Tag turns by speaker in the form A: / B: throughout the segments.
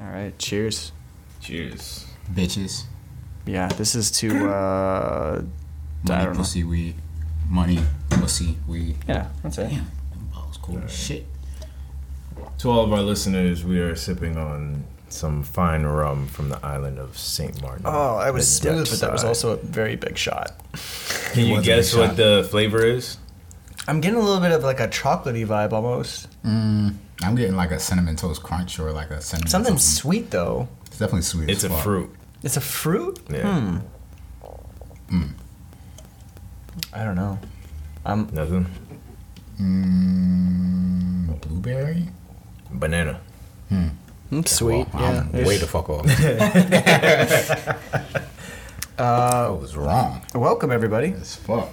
A: All right, cheers.
B: Cheers.
C: Bitches.
A: Yeah, this is to uh I
C: Money,
A: don't know.
C: pussy, weed. Money, pussy, weed.
A: Yeah, that's it.
C: Damn, them balls cool as shit.
B: To all of our listeners, we are sipping on some fine rum from the island of Saint Martin.
A: Oh, I was
B: The
A: smooth, but that was also a very big shot.
B: Can you guess what
C: shot.
B: the flavor is?
A: I'm getting a little bit of like a chocolatey vibe almost.
C: Mm, I'm getting like a cinnamon toast crunch or like a cinnamon
A: Something
C: toast.
A: sweet though.
C: It's definitely sweet.
B: It's
C: as
B: a
C: fuck.
B: fruit.
A: It's a fruit?
B: Yeah.
A: Hmm. I don't know. Um
B: Nothing.
C: Mm, blueberry.
B: Banana.
A: it's sweet.
C: Well,
A: yeah.
C: I'm way the fuck off.
A: uh,
C: I was wrong.
A: welcome everybody.
C: As fuck.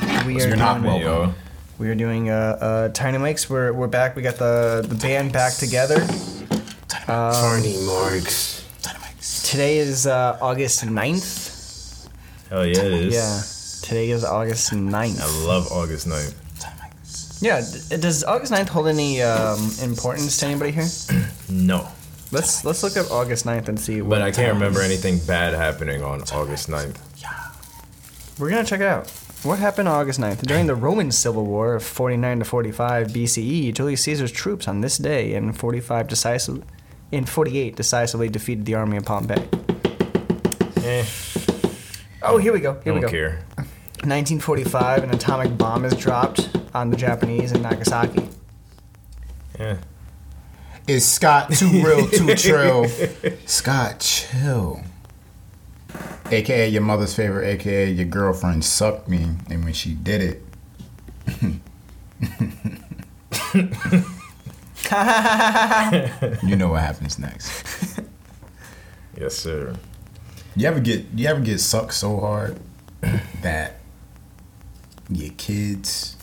A: We are
C: you're not
A: doing,
C: welcome.
B: Yo.
A: we are doing uh, uh Tiny Mike's. We're we're back. We got the the band back together. Um,
B: Tiny Marks.
A: Today is uh, August 9th.
B: Hell yeah, it is.
A: Yeah. Today is August 9th.
B: I love August 9th.
A: Yeah, d- does August 9th hold any um, importance to anybody here?
B: No.
A: Let's let's look up August 9th and see what
B: But I can't
A: time.
B: remember anything bad happening on August 9th.
A: We're going to check it out. What happened August 9th? During the Roman Civil War of 49 to 45 BCE, Julius Caesar's troops on this day in 45 decisive in 48 decisively defeated the army of Pompey.
B: Eh,
A: Oh, here we go. Here
B: I
A: we
B: don't
A: go.
B: care.
A: 1945, an atomic bomb is dropped on the Japanese in Nagasaki.
B: Yeah.
C: Is Scott too real, too trill? Scott, chill. AKA your mother's favorite, AKA your girlfriend sucked me, and when she did it, you know what happens next.
B: Yes, sir.
C: You ever get you ever get sucked so hard that your kids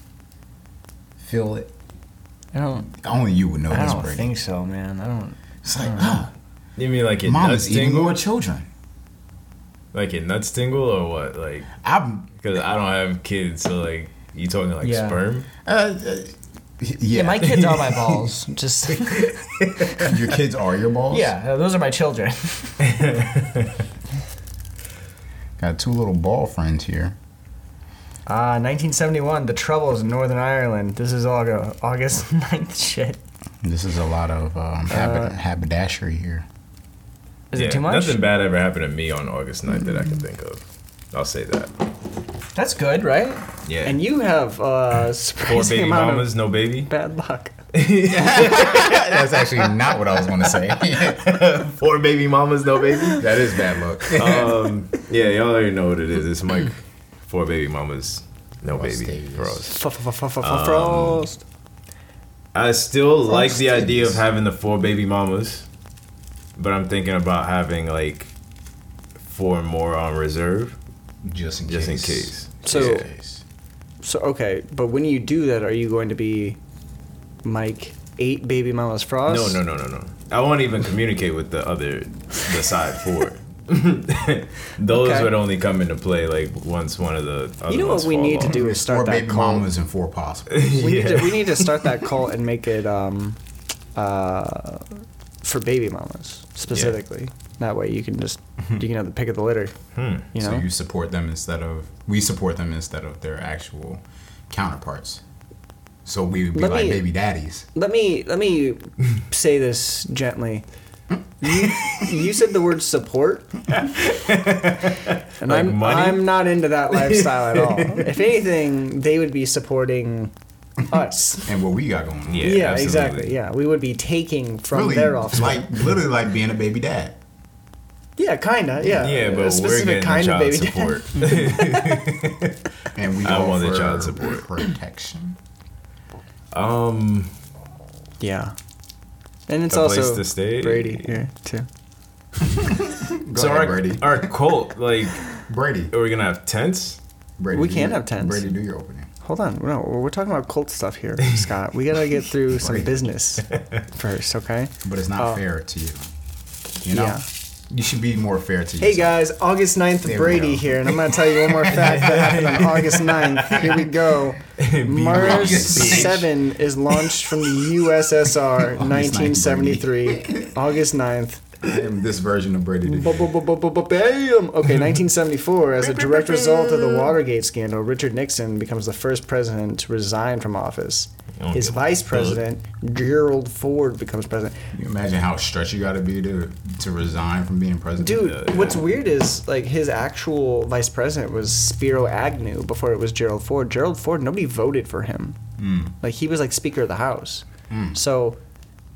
C: feel it?
A: I don't.
C: Only you would know
A: I
C: this,
A: don't
C: Brady.
A: think so, man. I don't.
C: It's like, ah,
B: You mean like it
C: mom
B: nuts
C: is eating
B: tingle?
C: more children.
B: Like it nuts tingle or what? Like,
C: I'm,
B: because I don't have kids, so like, you talking like
A: Yeah.
B: sperm?
C: uh, uh, yeah.
A: Yeah, my kids are my balls. Just
C: your kids are your balls.
A: yeah, those are my children.
C: Got two little ball friends here.
A: Ah, 1971, the Troubles in Northern Ireland. This is all August 9th shit.
C: This is a lot of um, habit, haberdashery here.
A: Is
B: Yeah,
A: it too much?
B: Nothing bad ever happened to me on August 9th that I can think of. I'll say that.
A: That's good, right?
B: Yeah.
A: And you have uh,
B: Four
A: surprising
B: baby
A: amount
B: mamas, no baby.
A: bad luck.
C: That's actually not what I was going to say.
B: Four baby mamas, no baby.
C: that is bad luck.
B: um, yeah, y'all already know what it is. It's Mike. Four baby mamas, no
C: Frost
B: baby.
C: Davis.
B: Frost. I still like the
C: Frosties.
B: idea of having the four baby mamas, but I'm thinking about having like four more on reserve,
C: Just in case.
B: just in
C: case.
B: case.
A: So-
B: Yeah.
A: So okay, but when you do that, are you going to be Mike eight baby mamas Frost?
B: No, no, no, no, no. I won't even communicate with the other, the side four. Those
A: Okay.
B: would only come into play like once one of the. Other
A: You know what
B: ones
A: we
B: fall
A: need to do is
C: Four
A: start that
C: baby
A: cult.
C: mamas and four possible.
A: We, need to, we need to start that cult and make it um, uh, for baby mamas specifically. That way you can just you can have the pick of the litter.
B: Hmm.
A: You know.
C: So you support them instead of we support them instead of their actual counterparts. So we would be
A: Let
C: like
A: me-
C: baby daddies.
A: Let me let me say this gently. You, you said the word support, and
B: Like
A: I'm
B: money?
A: I'm not into that lifestyle at all. If anything, they would be supporting us.
C: And what we got going on.
B: Yeah,
A: Yeah,
B: absolutely.
A: exactly. Yeah, we would be taking from
C: Really,
A: their offspring.
C: like literally like being a baby dad.
A: yeah, kinda. Yeah,
B: Yeah,
A: A
B: but we're getting
A: kind
B: the
A: of
B: child
A: baby
B: support.
C: And we
B: I want the child support.
C: protection.
B: um,
A: Yeah, and it's
B: A
A: also
B: place to stay.
A: Brady here too.
C: Go
B: so
C: ahead,
B: our,
C: Brady.
B: our cult, like,
C: Brady.
B: are we gonna have tents?
C: Brady.
A: We
C: do
A: can
C: your-
A: have tents.
C: Brady, do your opening.
A: Hold on, no, we're talking about cult stuff here, Scott. We gotta get through some business first, okay?
C: But it's not
A: Oh.
C: fair to you. You know?
A: Yeah.
C: You should be more fair to
A: you.
C: Hey
A: guys, August 9th,
C: There
A: Brady here, and I'm going to tell you one more fact that happened on August 9th. Here we go. Mars
C: August
A: 7 is launched from the USSR 1973. August 9th.
C: I am this version of Brady today.
A: Bam! Okay, 1974. As a direct result of the Watergate scandal, Richard Nixon becomes the first president to resign from office. His vice president, Gerald Ford, becomes president.
C: Can you imagine how stressed you got to be to to resign from being president?
A: Dude,
B: Yeah, yeah.
A: what's weird is like his actual vice president was Spiro Agnew before it was Gerald Ford. Gerald Ford, nobody voted for him.
B: Hmm.
A: Like he was like Speaker of the House. So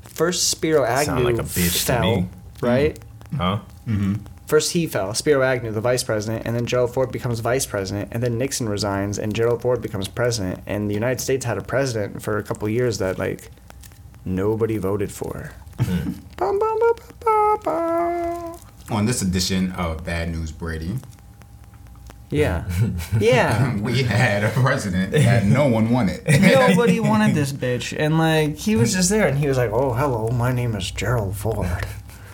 A: first Spiro
B: Sound
A: Agnew
B: like a bitch to
A: fell,
B: me.
A: Right? Mm-hmm.
B: Huh? Mm-hmm.
A: First he fell, Spiro Agnew, the vice president, and then Gerald Ford becomes vice president, and then Nixon resigns, and Gerald Ford becomes president, and the United States had a president for a couple years that like nobody voted for.
B: Hmm.
A: Bum, bum, bum, bum, bum, bum.
C: On this edition of Bad News Brady,
A: Yeah, yeah.
C: we had a president that no one wanted.
A: Nobody wanted this bitch, and like he was just there, and he was like, "Oh, hello, my name is Gerald Ford."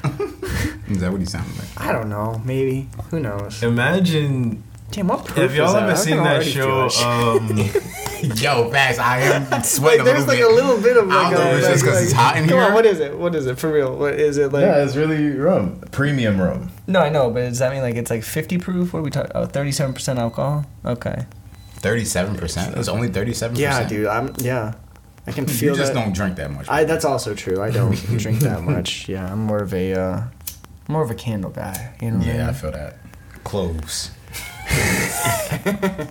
C: Is that what he sounded like?
A: I don't know, maybe. Who knows?
B: Imagine
A: Damn, what proof
B: if
A: is
B: y'all
A: that?
B: ever
A: I
B: seen that show. Um,
C: Yo, Bax, I am sweating
A: Like,
C: a
A: there's
C: little
A: like
C: bit.
A: a little bit of
C: I
A: like
C: don't know
A: a
C: if it's
A: like,
C: just 'cause it's hot in
A: come
C: here.
A: on, what is it? What is it for real? What is it like?
B: yeah, it's really rum, premium rum.
A: No, I know, but does that mean like it's like 50 proof? What are we talking? Oh, 37% alcohol. Okay.
C: Thirty-seven percent. It's only thirty-seven
A: Yeah,
C: percent.
A: dude. I'm yeah. I can feel.
C: You
A: feel
C: just
A: that.
C: don't drink that much.
A: I that's also true. I don't drink that much. Yeah, I'm more of a uh, more of a candle guy. You know. What I
C: yeah, I feel that. Cloves.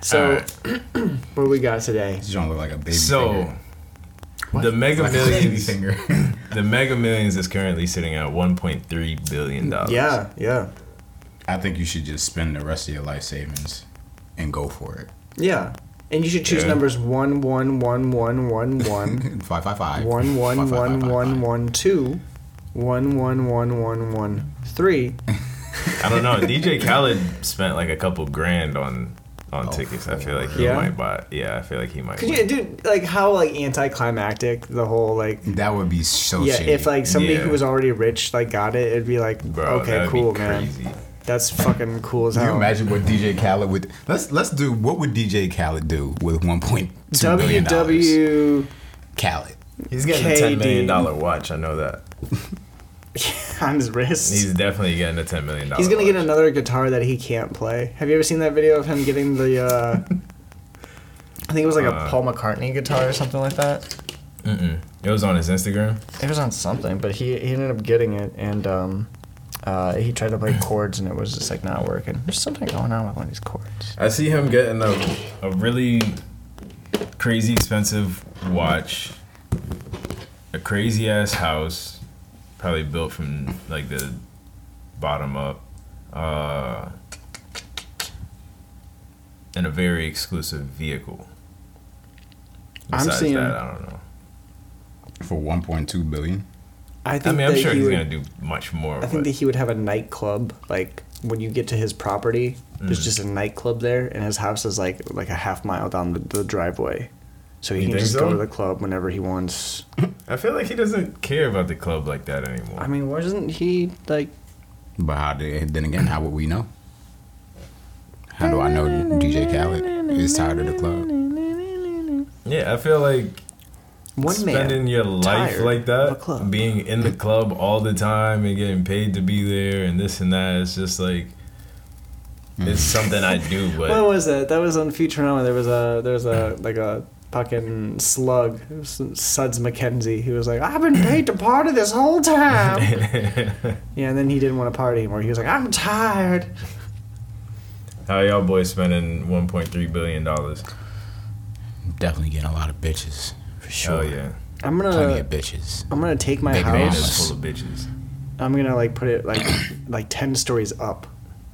A: So, what do we got today?
C: You don't look like a baby.
B: So,
C: finger.
B: the Mega
C: like a baby
B: Millions,
C: finger.
B: the Mega Millions is currently sitting at 1.3 billion dollars.
A: Yeah, yeah,
C: I think you should just spend the rest of your life savings and go for it.
A: yeah. And you should choose
B: Yeah.
A: numbers one one one one one one
C: Five five five.
A: one one
C: Five, five,
A: one
C: five, five,
A: one
C: five.
A: one two one one one one one three.
B: I don't know. DJ Khaled spent like a couple grand on on oh, tickets. I feel like he
A: Yeah?
B: might buy. Yeah, I feel like he might.
A: Could
B: buy.
A: you, dude? Like how like anticlimactic the whole like.
C: That would be so
A: Yeah,
C: shady.
A: if like somebody
B: Yeah.
A: who was already rich like got it, it'd be like,
B: Bro,
A: okay, cool,
B: be
A: man.
B: crazy.
A: That's fucking cool as
C: Can you imagine what DJ Khaled would let's let's do what would DJ Khaled do with one point two billion dollars?
A: WW
C: Khaled.
B: He's getting a ten million dollar watch. I know that.
A: on his wrist.
B: He's definitely getting a ten million dollar.
A: He's gonna get another guitar that he can't play. Have you ever seen that video of him getting the? uh I think it was like a
B: Uh,
A: Paul McCartney guitar or something like that.
B: Mm-mm. It was on his Instagram.
A: It was on something, but he he ended up getting it, and um, uh, he tried to play chords, and it was just like not working. There's something going on with one of these chords.
B: I see him getting a a really crazy expensive watch, a crazy ass house, probably built from like the bottom up, uh, and a very exclusive vehicle.
A: I'm
B: Besides
A: seeing-
B: that, I don't know.
C: For one point two billion.
A: I
B: I
A: think
B: mean, I'm sure
A: he
B: he's
A: would,
B: gonna do much more.
A: I
B: but
A: think that he would have a nightclub. Like when you get to his property, there's
B: Mm.
A: just a nightclub there, and his house is like like a half mile down the, the driveway, so he
B: You
A: can just
B: so?
A: go to the club whenever he wants.
B: I feel like he doesn't care about the club like that anymore.
A: I mean, wasn't he like?
C: But how did, then again, how would we know? How do I know DJ Khaled is tired of the club?
B: yeah, I feel like
A: One
B: spending
A: man
B: your life like that,
A: club.
B: being in the club all the time and getting paid to be there and this and that, it's just like mm. it's something I do,
A: What was it? That was on Futurama. There was a there was a like a fucking slug. It was Suds McKenzie. He was like, I've been paid to party this whole time. yeah, and then he didn't want to party anymore. He was like, I'm tired.
B: how y'all boys spending 1.3 billion dollars?
C: Definitely getting a lot of bitches for sure.
B: Oh yeah,
A: I'm gonna
C: of bitches.
A: I'm gonna take my
C: Big
A: house.
C: mamas.
B: it's full of bitches.
A: I'm gonna like put it like like ten stories up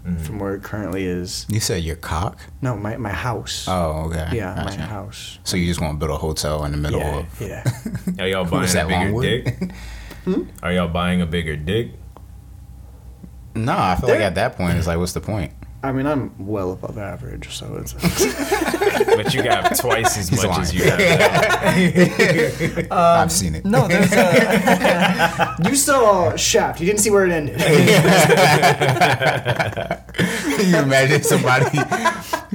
B: Mhm.
A: from where it currently is.
C: You said your cock?
A: No, my my house.
C: Oh, okay.
A: yeah, my house.
C: So you just want to build a hotel in the middle
A: Yeah,
C: of
A: yeah.
B: Are y'all buying
C: Was
B: a bigger
C: Longwood?
B: dick?
A: Hmm?
B: Are y'all buying a bigger dick?
C: No, I feel like at that point it's like, what's the point?
A: I mean, I'm well above average, so it's.
B: but you got twice as
C: He's
B: much
C: lying.
B: as you have. now.
C: Um, I've seen it.
A: No, there's a. you saw Shaft. You didn't see where it ended.
C: Can you imagine somebody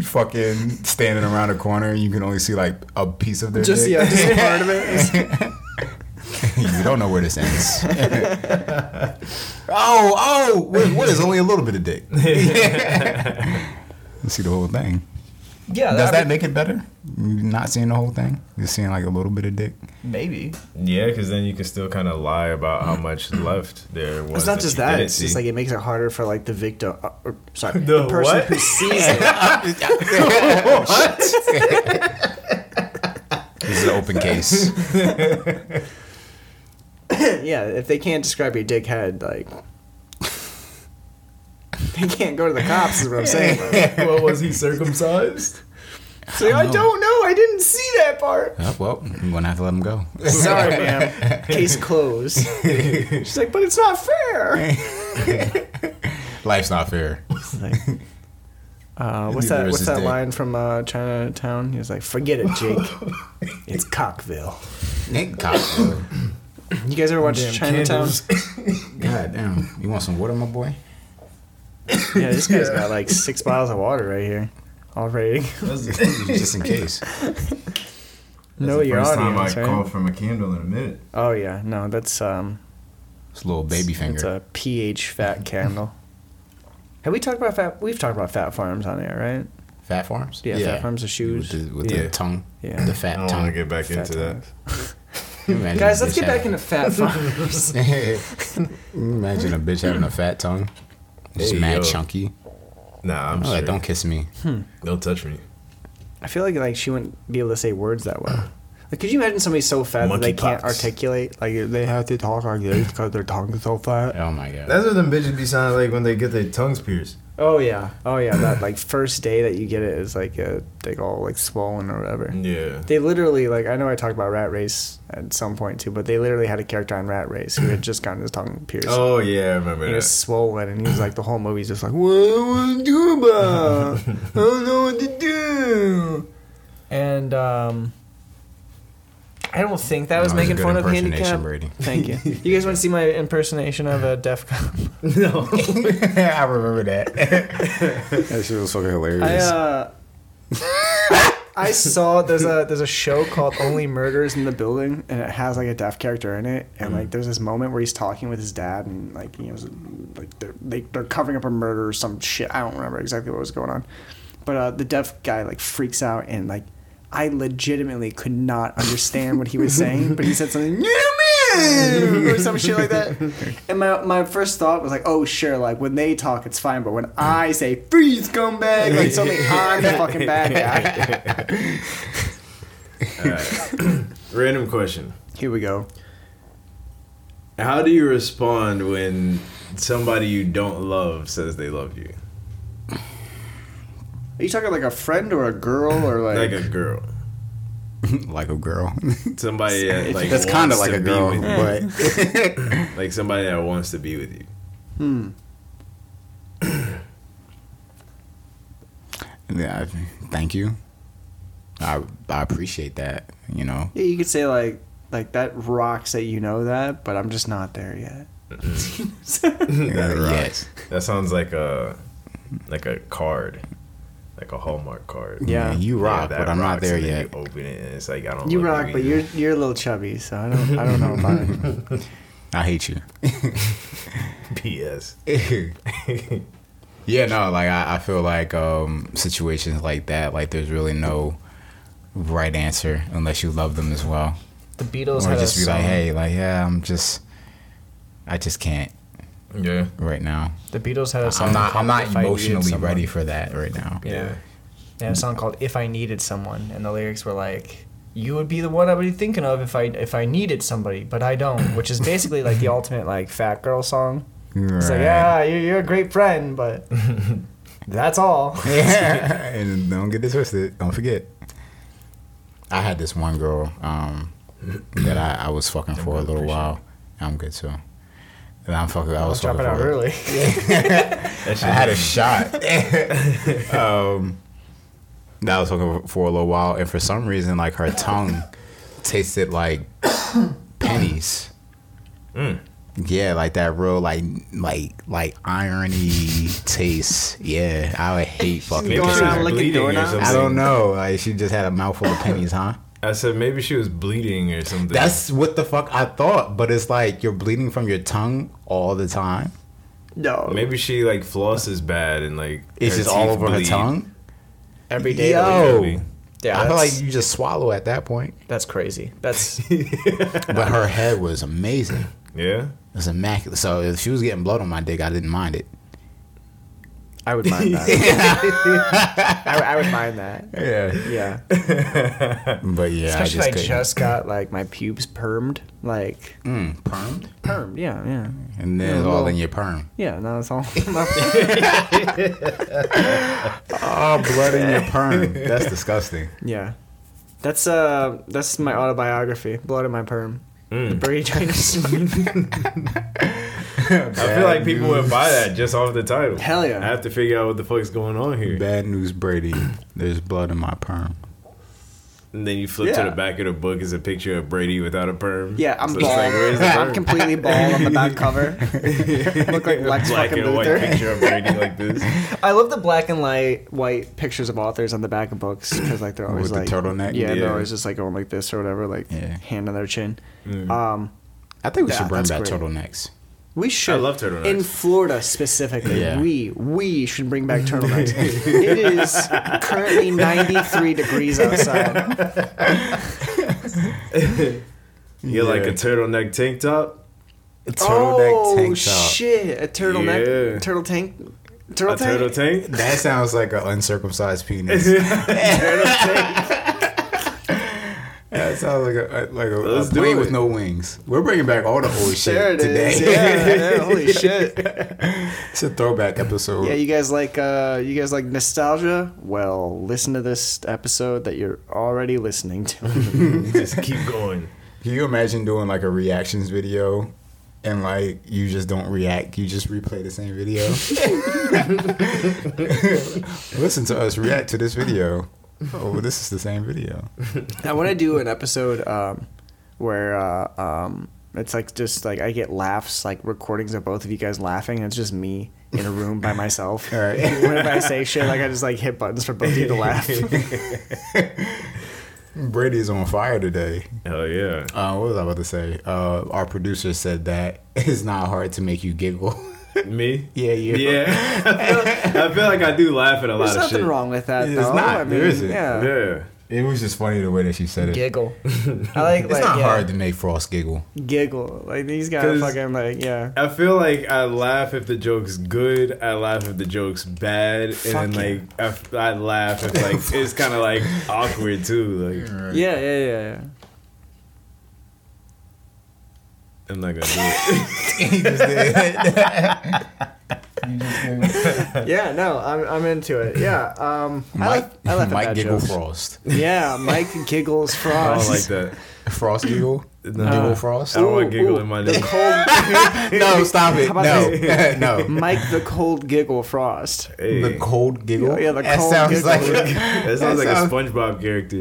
C: fucking standing around a corner and you can only see like a piece of their
A: Just
C: dick?
A: yeah, just part of it.
C: you don't know where this ends. oh, oh, what, what is only a little bit of dick? You see the whole thing.
A: Yeah,
C: Does that make it better? Not seeing the whole thing, just seeing like a little bit of dick.
A: maybe?
B: Yeah, because then you can still kind of lie about how much left there was.
A: It's not just that.
B: didn't
A: It's just like it makes it harder for like the victim. Uh, or, sorry,
B: The
A: the, person
B: what?
A: who sees it. what?
C: This is an open case.
A: yeah, if they can't describe your dick head, like they can't go to the cops. Is what I'm saying.
B: well, was he circumcised?
A: Like, I don't know. I didn't see that part.
C: Oh, well, I'm gonna have to let him go.
A: Sorry, ma'am. Case closed. She's like, but it's not fair.
C: Life's not fair.
A: Like, uh, what's that? What's that
C: dick?
A: line from uh, Chinatown? He was like, "Forget it, Jake. it's Cockville."
C: Nick Cockville.
A: You guys ever watch
B: Damn
A: Chinatown?
C: God damn. You want some water, my boy?
A: Yeah, this guy's got like six bottles of water right here, already.
C: Just in case.
A: know your
B: first time I
A: audience, right?
B: called from a candle in a minute.
A: Oh yeah, no, that's um,
C: It's a little baby finger.
A: it's
C: finger.
A: a pH fat candle. Have we talked about fat? We've talked about Phat Farms on there, right?
C: Fat farms?
A: Yeah, Phat Farms of shoes.
C: With the, with
B: Yeah.
C: the tongue.
A: Yeah.
C: The
B: I
C: fat
B: don't want
C: tongue.
B: to get back
A: Fat
B: into that.
A: farms.
C: Imagine
A: Guys, let's
C: bitch
A: get back into fat farms.
C: Imagine a bitch having a fat tongue. Just
B: Hey,
C: mad
B: yo.
C: chunky.
B: Nah, I'm
C: Oh,
B: sure.
C: like, don't kiss me. Hmm.
B: Don't touch me.
A: I feel like like she wouldn't be able to say words that well. Like, could you imagine somebody so fat that they can't articulate? Like, they have to talk like this because their tongue is so fat.
C: Oh my god.
B: That's what them bitches be sounding like when they get their tongues pierced.
A: Oh yeah, oh yeah. That like first day that you get it is like a, they go all like swollen or whatever.
B: Yeah.
A: They literally like I know I talked about Rat Race at some point too, but they literally had a character on Rat Race who had just gotten his tongue pierced.
B: Oh yeah, I remember
A: He was swollen, and he was like the whole movie's just like, "What do I do about? I don't know what to do." And um, I don't think that was
C: That was a
A: making
C: good
A: fun of
C: impersonation,
A: handicap.
C: Brady.
A: Thank you. You guys want to see my impersonation of a deaf cop?
B: no.
C: I remember that. that shit was fucking
A: I
C: hilarious.
A: uh, I, I saw there's a there's a show called Only Murders in the Building, and it has like a deaf character in it, and like there's this moment where he's talking with his dad, and like he was like they're they, they're covering up a murder or some shit. I don't remember exactly what was going on, but uh, the deaf guy like freaks out and like. I legitimately could not understand what he was saying, but he said something, "Yeah, man," or some shit like that. And my my first thought was like, "Oh, sure, like when they talk, it's fine, but when I say freeze, come back, like suddenly I'm the fucking bad guy."
B: Random question.
A: Here we go.
B: How do you respond when somebody you don't love says they love you?
A: Are you talking like a friend or a girl or like?
B: Like a girl.
C: like a girl.
B: Somebody that like
C: That's kind of like a
B: be
C: girl, but
B: like somebody that wants to be with you.
A: Hmm.
C: yeah, thank you. I I appreciate that. You know,
A: Yeah, you could say like like that rocks that you know that, but I'm just not there yet.
B: that
C: Yeah,
B: rocks. That sounds like a like a card. Like a Hallmark card.
A: Yeah.
C: you rock,
B: that
C: but I'm not there
B: and
C: yet.
B: You open it and it's like I don't.
A: You
B: love
A: rock, but
B: either.
A: you're you're a little chubby, so I don't I don't know about it.
C: I hate you.
B: PS.
C: yeah, no, like I, I feel like um, situations like that, like there's really no right answer unless you love them as well.
A: The Beatles
C: or
A: had
C: just
A: a
C: be like, hey, like yeah, I'm just, I just can't
B: Yeah.
C: right now.
A: The Beatles had a song.
C: I'm not, I'm not
A: If I Needed
C: emotionally ready for that right now.
A: Yeah. They had a song called "If I Needed Someone," and the lyrics were like, "You would be the one I would be thinking of if I if I needed somebody, but I don't," which is basically like the ultimate like fat girl song. It's like, yeah, you're, you're a great friend, but that's all.
C: yeah, and don't get this twisted. Don't forget. I had this one girl um, that I, I was fucking for a little while. I'm good too. And I'm fucking. I was
A: drop
C: fucking
A: it out early.
C: I had a shot. um, that I was talking for a little while, and for some reason, like her tongue tasted like pennies.
B: Mm.
C: Yeah, like that real like like like irony taste. Yeah, I would hate fucking.
B: Maybe
A: Going around
B: was
A: licking
B: bleeding or
A: doorknobs?
B: something.
C: I don't know. Like she just had a mouthful of pennies, huh?
B: I said maybe she was bleeding or something.
C: That's what the fuck I thought, but it's like you're bleeding from your tongue all the time.
A: No,
B: maybe she like flosses bad and like
C: It's just all over
B: bleed.
C: her tongue.
A: every day.
C: Yo.
A: of the
B: Maybe.
A: week. Yeah,
C: I feel like you just swallow at that point.
A: that's crazy. That's
C: But her head was amazing.
B: Yeah.
C: It was immaculate. So if she was getting blood on my dick, I didn't mind it.
A: I would mind that. I, I would mind that.
C: Yeah.
A: Yeah,
C: But yeah,
A: especially
C: I
A: if I
C: just,
A: just got like my pubes permed, like
C: mm, permed,
A: permed. Yeah, yeah,
C: and then
A: Yeah,
C: it's all
A: well-
C: in your perm.
A: yeah. No, it's all.
C: Oh, blood in your perm. That's disgusting.
A: yeah, that's uh, that's my autobiography. Blood in my perm.
B: Mm.
A: Brady Jones.
B: I feel like people would buy that just off the title.
A: Hell yeah.
B: I have to figure out what the fuck's going on here.
C: Bad news, Brady. There's blood in my perm.
B: And then you flip
A: Yeah.
B: to the back of the book is a picture of Brady without a perm.
A: Yeah, I'm
B: So
A: bald.
B: like, where's
A: I'm completely bald on the back cover. Look like Lex
B: black
A: fucking
B: and white picture of Brady like this.
A: I love the black and light white pictures of authors on the back of books because like they're always
C: With the
A: like
C: turtleneck?
A: Yeah,
B: Yeah.
A: they're always just like going like this or whatever, like
C: Yeah.
A: hand on their chin.
B: Mm.
A: Um,
C: I think we
A: Yeah,
C: should bring
A: that's
C: back
A: great.
C: turtlenecks.
A: We should.
B: love turtlenecks.
A: in Florida specifically.
C: Yeah.
A: We we should bring back turtlenecks. it is currently 93 degrees outside.
B: You like a turtleneck tank top?
C: A turtleneck
A: oh
C: tank top.
A: shit! A turtleneck,
B: Yeah.
A: turtle tank, turtle
B: A
A: tank.
B: turtle tank?
C: That sounds like an uncircumcised penis.
B: turtle tank.
C: That sounds like a like a, a plane with no wings. We're bringing back all the old shit
A: There it
C: today.
A: is. Yeah, yeah, holy shit.
C: it's a throwback episode.
A: Yeah, you guys like uh you guys like nostalgia? Well, listen to this episode that you're already listening to.
B: Just keep going.
C: Can you imagine doing like a reactions video and like you just don't react, you just replay the same video? Listen to us react to this video. Oh, this is the same video.
A: I want to do an episode um where uh um it's like just like I get laughs like recordings of both of you guys laughing and it's just me in a room by myself.
C: All right.
A: Whenever I say shit, like I just like hit buttons for both of you to laugh.
C: Brady's on fire today.
B: Hell yeah.
C: Uh, what was I about to say? Uh, our producer said that it's not hard to make you giggle.
B: Me?
C: yeah, you.
B: Yeah. I feel, I feel like I do laugh at a lot of shit.
A: There's nothing wrong with that
C: It's
A: though.
C: not.
A: I mean,
C: There isn't.
A: Yeah.
B: Yeah.
C: It was just funny the way that she said it.
A: Giggle. I like
C: It's
A: like
C: not
A: yeah,
C: hard to make Frost giggle.
A: giggle. Like these guys
B: 'Cause-
A: fucking like yeah.
B: I feel like I laugh if the joke's good. I laugh if the joke's bad,
A: Fuck
B: and then like I laugh if like it's kind of like awkward too. Like
A: Yeah, yeah, yeah, yeah.
B: I'm not gonna do it.
C: he just did. He just did.
A: Yeah, no, I'm I'm into it. Yeah, um, I
C: Mike,
A: like I like
C: Mike
A: bad
C: giggle
A: jokes.
C: Frost.
A: Yeah, Mike giggles
B: I
A: frost.
B: don't like that.
C: Frost giggle.
B: No.
C: giggle Frost.
B: I don't want
A: Ooh,
B: giggle
A: ooh,
B: in my
A: the
B: name.
A: cold
C: no, stop it.
A: How about
C: No, no.
A: Mike the cold giggle frost.
B: Hey,
C: The cold giggle.
A: Yeah, the
C: that
A: cold
C: sounds
A: giggle.
C: like
B: that sounds like
C: sounds-
B: a SpongeBob character.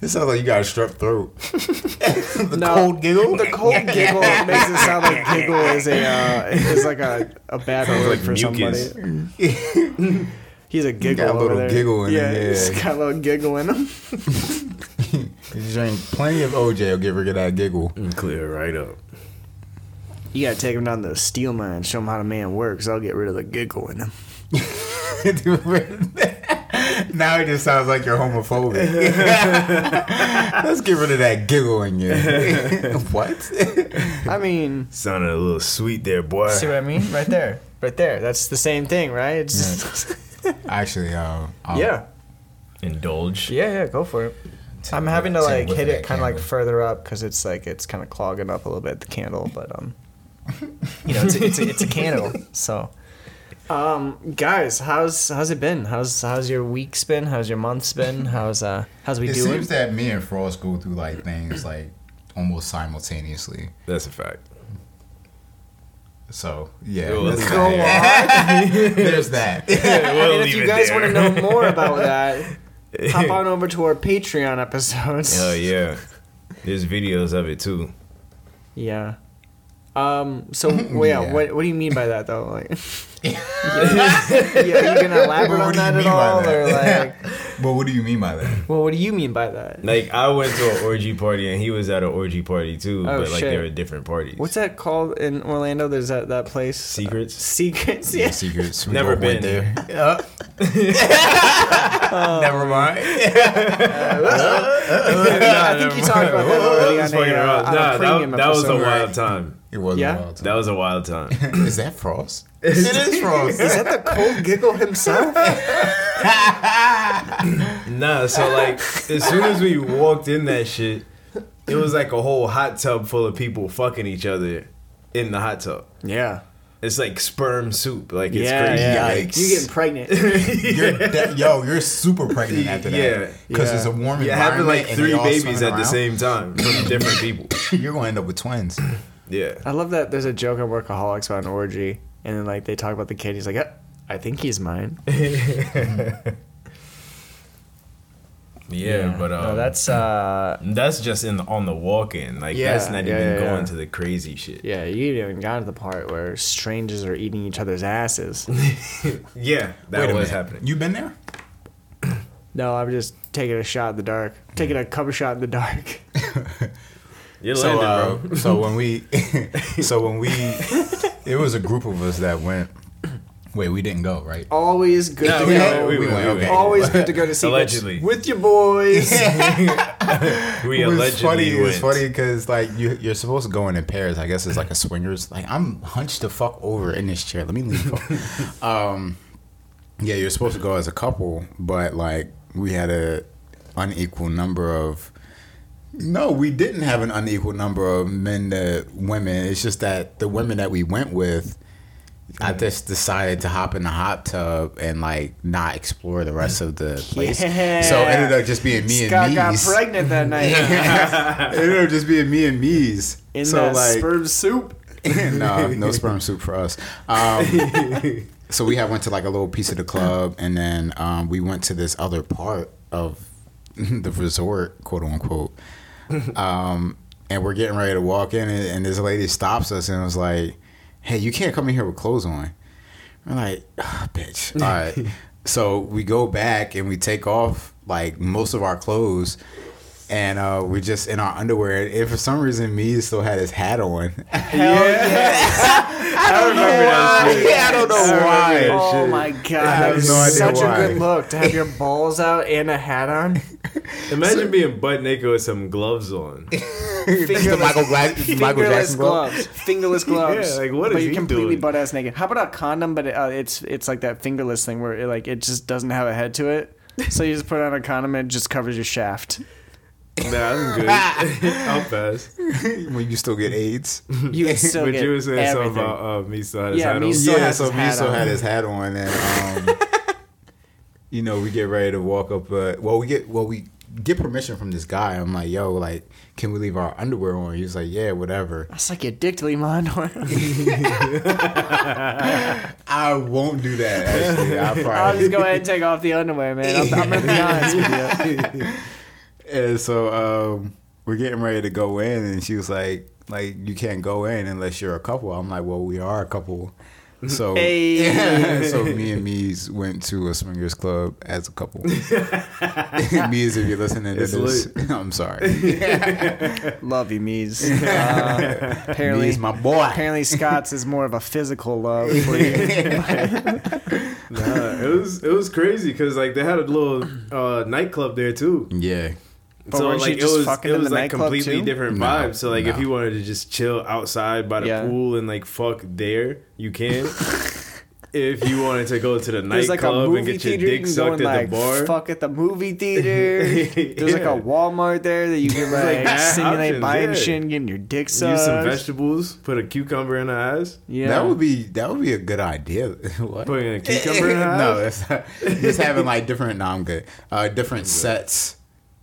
C: It sounds like you got a strep throat. the
A: No,
C: cold giggle.
A: The cold giggle makes it sound like giggle is a uh, is like a, a bad word
B: like
A: for
B: mucus.
A: somebody. He's a giggle
C: got a
A: over
C: little
A: there.
C: giggle in
A: yeah,
C: him,
A: he's
C: yeah.
A: got a little giggle in him.
C: You drink plenty of OJ, will get rid of that giggle.
B: And clear it right up.
A: You gotta take him down to the steel mine, show him how the man works. I'll get rid of the giggle in him.
C: now it just sounds like you're homophobic. Let's get rid of that giggle in you. what?
A: I mean,
B: Sounded a little sweet there, boy.
A: see what I mean? Right there, right there. That's the same thing, right? It's
C: Actually, uh, um,
A: yeah,
B: Indulge.
A: yeah, yeah. Go for it. I'm having to
C: take
A: like hit it kind of like further up because it's like it's kind of clogging up a little bit the candle, but um, you know, it's a, it's a, it's a candle. So, um, guys, how's how's it been? How's how's your week's been? How's your month's been? How's uh how's we
C: It
A: doing?
C: seems that me and Frost go through like things like almost simultaneously.
B: That's a fact.
C: So yeah,
B: Go
C: let's go on. There's that.
A: I mean, if you guys want to know more about that, hop on over to our Patreon episodes.
B: Hell yeah. There's videos of it too.
A: Yeah. Um. So, well, yeah.
C: Yeah.
A: What What do you mean by that, though? Like, yeah, are you gonna elaborate
C: What
A: on that at all,
C: that?
A: or like,
C: But what do you mean by that?
A: well, what do you mean by that?
B: Like I went to an orgy party and he was at an orgy party too,
A: Oh,
B: but like
A: shit.
B: they were different parties.
A: What's that called in Orlando? There's that that place.
B: Secrets?
A: Secrets. Yeah.
C: Secrets. We
B: Never
C: both went
B: been.
C: there. Never mind.
A: I think you talked about that already on
B: Just fucking
A: a, uh,
B: around.
A: on
B: Nah, that, that was a wild time.
C: It was
A: Yeah?
C: a wild time.
B: That was a wild time.
C: Is that Frost? it is Frost.
A: Is that the cold giggle himself?
B: Nah, so like as soon as we walked in that shit, it was like a whole hot tub full of people fucking each other in the hot tub.
A: yeah.
B: It's like sperm soup. Like it's
A: yeah,
B: crazy.
A: yeah.
C: Yikes.
A: You getting pregnant?
C: You're de- yo, you're super pregnant after that.
B: Yeah.
C: Because
A: Yeah.
C: it's a warm
B: Yeah,
C: environment.
B: having like three babies
C: swimming
B: at the same time from different people.
C: You're going to end up with twins.
B: Yeah.
A: I love that there's a joke on Workaholics about an orgy, and then like they talk about the kid. He's like, "Uh, I think he's mine.
B: Yeah, but um,
A: no, that's uh,
B: that's just in the, on the walk-in. Like
A: Yeah,
B: that's not
A: yeah,
B: even
A: yeah,
B: going
A: yeah.
B: to the crazy shit.
A: yeah. You even got to the part where strangers are eating each other's asses.
B: Yeah, that
C: Wait a
B: was
C: minute.
B: happening.
C: You been there?
A: no, I'm just taking a shot in the dark, taking a cover shot in the dark.
B: You're
C: So,
B: landing,
C: uh,
B: bro.
C: so when we, so when we, it was a group of us that went. Wait, we didn't go, right?
A: Always good
B: No,
A: to
B: we
A: go.
B: went, we
C: We
B: went,
C: went, okay.
A: Always good to go to see
B: Allegedly.
A: with your boys.
B: We
C: it was
B: allegedly
C: funny. It was funny because like you, you're supposed to go in in pairs. I guess it's like a swingers. Like I'm hunched the fuck over in this chair. Let me leave. um, yeah, you're supposed to go as a couple, but like we had a unequal number of. No, we didn't have an unequal number of men to women. It's just that the women that we went with. I just decided to hop in the hot tub and like not explore the rest of the place.
A: Yeah.
C: So it ended up just being me
A: Scott
C: and
A: got pregnant that night
C: it ended up just being me and me's.
A: in
C: so
A: that
C: like,
A: sperm soup.
C: no, no sperm soup for us. Um, so we had went to like a little piece of the club, and then um, we went to this other part of the resort, quote unquote. Um, and we're getting ready to walk in, and, and this lady stops us and was like, "Hey, you can't come in here with clothes on." We're like, ah, "Bitch." All right. so we go back and we take off like most of our clothes. And uh, we just in our underwear, and for some reason, me still had his hat on.
A: Hell yeah.
B: I remember that shit.
C: I don't know
B: I
C: why.
A: Oh my god,
C: I have no idea
A: such
C: why.
A: a good look to have your balls out and a hat on.
B: Imagine being butt naked with some gloves on.
C: the Michael, Gla- Michael
A: Fingerless
C: Jackson
A: gloves, fingerless gloves.
B: Yeah, like, what
A: but
B: is
A: you're completely
B: doing?
A: butt ass naked. How about a condom? But uh, it's it's like that fingerless thing where it, like it just doesn't have a head to it. So you just put on a condom and it just covers your shaft.
B: Nah, I'm good. I'll pass.
C: when you still get AIDS.
A: You can still
B: but
A: get
B: you were saying
A: everything.
B: something about uh, me still had his
A: Yeah,
B: hat
A: me
B: on.
A: still
C: yeah,
A: has
C: so
A: his
C: me
A: hat
C: still
A: on.
C: had his hat on, and um, you know we get ready to walk up. Uh, well, we get well we get permission from this guy. I'm like, yo, like, can we leave our underwear on? He's like, yeah, whatever.
A: That's like your dick to leave my underwear.
C: I won't do that. Actually, I
A: I'll just go ahead and take off the underwear, man. I'm, I'm gonna be honest with you.
C: And so um, we're getting ready to go in, and she was like, like you can't go in unless you're a couple. I'm like, well, we are a couple. So,
A: Hey.
C: so me and Mees went to a swingers club as a couple. Mees, if you're listening to
B: It's
C: this, I'm sorry.
A: Love you, Mees. Uh, apparently,
C: Mees, my boy.
A: apparently Scott's is more of a physical love for you.
B: Nah, it was it was crazy because like they had a little uh, nightclub there too.
C: Yeah.
A: But
B: so
A: weren't you
B: like it was
A: fucking
B: it
A: in
B: was
A: the
B: like completely
A: too?
B: different
C: No,
B: vibes. So like if you wanted to just chill outside by the
A: Yeah.
B: pool and like fuck there, you can. if you wanted to go to the
A: There's like
B: nightclub and get your dick sucked at
A: like
B: the bar,
A: fuck at the movie theater. There's like a Walmart there that you can like,
B: like mad
A: simulate
B: options,
A: buying
B: yeah.
A: shit and getting your dick sucked.
B: use some vegetables, put a cucumber in the ass,
A: Yeah,
C: That would be that would be a good idea. what?
B: putting a cucumber in the ass.
C: no, it's not, just having like different. No, I'm good. Uh, different sets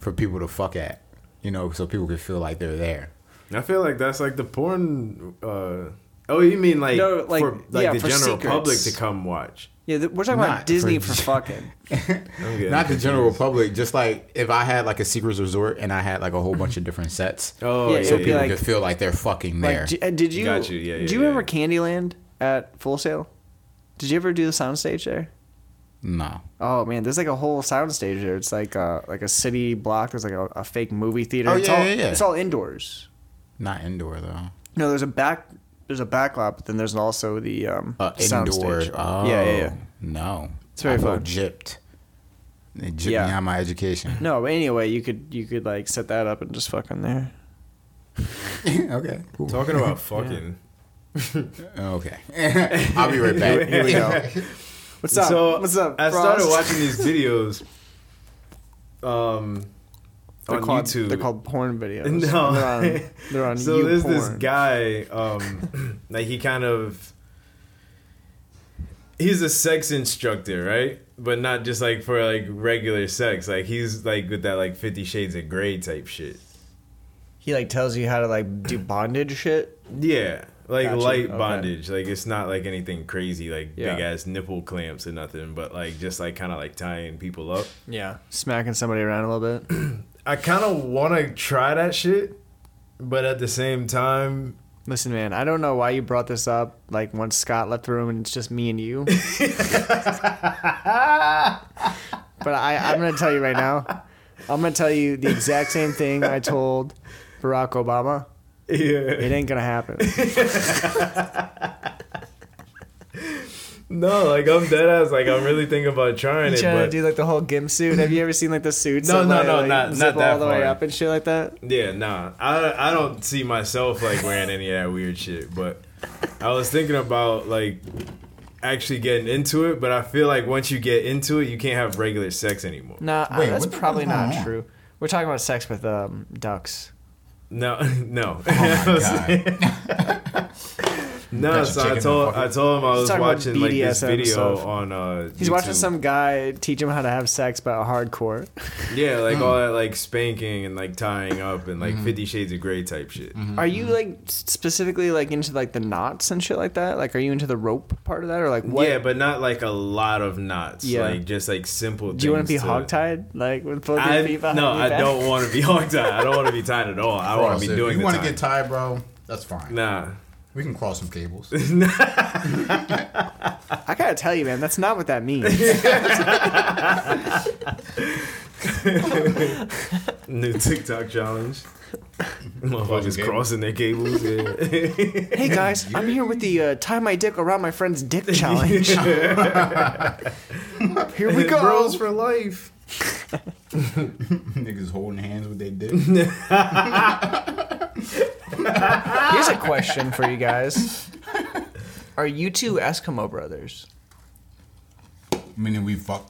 C: for people to fuck at. You know, so people can feel like they're there.
B: I feel like that's like the porn. Uh, oh, you mean like,
A: No, like-
B: for like
A: yeah,
B: the
A: for
B: general
A: secrets.
B: public to come watch?
A: Yeah, th- we're talking
C: Not
A: about Disney
C: for-
A: for fucking.
B: I'm
C: Not the general public. Just like if I had like a Secrets resort and I had like a whole bunch of different sets,
B: Oh,
A: Yeah,
B: yeah,
C: so
A: would be
C: people
A: like-
C: could feel like they're fucking there.
A: Like, d- did you?
B: Got you, yeah, yeah,
A: do you
B: yeah.
A: remember Candyland at Full Sail? Did you ever do the soundstage there?
C: No.
A: Oh man, there's like a whole soundstage there. It's like a like a city block. There's like a, a fake movie theater.
C: Oh,
A: it's
C: yeah,
A: all,
C: yeah, yeah.
A: It's all indoors.
C: Not indoor though.
A: No, there's a back. There's a back lot, but then there's also the um
C: Uh, indoor.
A: soundstage.
C: Oh,
A: Yeah, yeah, yeah.
C: No,
A: It's very
C: I feel
A: fun.
C: Gypped. They gypped
A: Yeah.
C: me out my education.
A: No, but anyway, you could you could like set that up and just fucking there.
C: okay. Cool.
B: Talking about fucking.
C: Okay. I'll be right back.
A: Here we go. What's up?
B: So
A: What's up?
B: I started watching these videos. Um,
A: They're
B: on
A: called,
B: YouTube.
A: They're called porn videos.
B: No.
A: they're on, they're on
B: so there's this guy um like he kind of he's a sex instructor right but not just like for like regular sex like he's like with that like 50 shades of gray type shit
A: He like tells you how to like do bondage shit.
B: yeah like
A: Gotcha,
B: light
A: okay.
B: bondage like it's not like anything crazy like
A: Yeah.
B: big ass nipple clamps or nothing but like just like kind of like tying people up
A: Yeah, smacking somebody around a little bit.
B: i kind of want to try that shit but at the same time
A: Listen, man, I don't know why you brought this up. Like once Scott left the room and it's just me and you. but I, I'm gonna tell you right now. I'm gonna tell you the exact same thing I told Barack Obama.
B: Yeah
A: It ain't gonna happen.
B: no like i'm dead ass like i'm really thinking about trying
A: You
B: it
A: trying
B: but
A: to do like the whole gimp suit? Have you ever seen like the suits?
B: No, no, no,
A: like,
B: not- not
A: zip
B: that
A: all the way up and shit like that.
B: Yeah, nah. I I don't see myself like wearing any of that weird shit. But I was thinking about like actually getting into it. But I feel like once you get into it, you can't have regular sex anymore.
A: Nah,
C: Wait,
A: that's probably not
C: on?
A: true. We're talking about sex with um, ducks.
B: No, no,
C: Oh my god.
B: No.
C: Got
B: So I told I told him I was watching like this video
A: stuff.
B: on uh.
A: He's watching some guy teach him how to have sex, but hardcore.
B: Yeah, like all that like spanking and like tying up and like
C: Mm-hmm.
B: Fifty Shades of Grey type shit.
A: Are you like specifically like into like the knots and shit like that? Like, are you into the rope part of that, or like what?
B: Yeah, but not like a lot of knots.
A: Yeah.
B: Like just like simple.
A: Do you want to be
B: things
A: hogtied, like with both your feet behind
B: no, I
A: back?
B: don't want to be hogtied. I don't want to be tied at all. I want to be doing
C: you want to get tied, bro? That's fine.
B: nah.
C: We can cross some cables.
A: I gotta tell you, man, that's not what that means.
B: New TikTok challenge. Motherfuckers crossing their cables. Yeah.
A: hey guys, I'm here with the uh, tie my dick around my friend's dick challenge. here we go.
B: Bros for life.
C: Niggas holding hands with their dick.
A: Here's a question for you guys: Are you two Eskimo brothers?
C: Meaning we fuck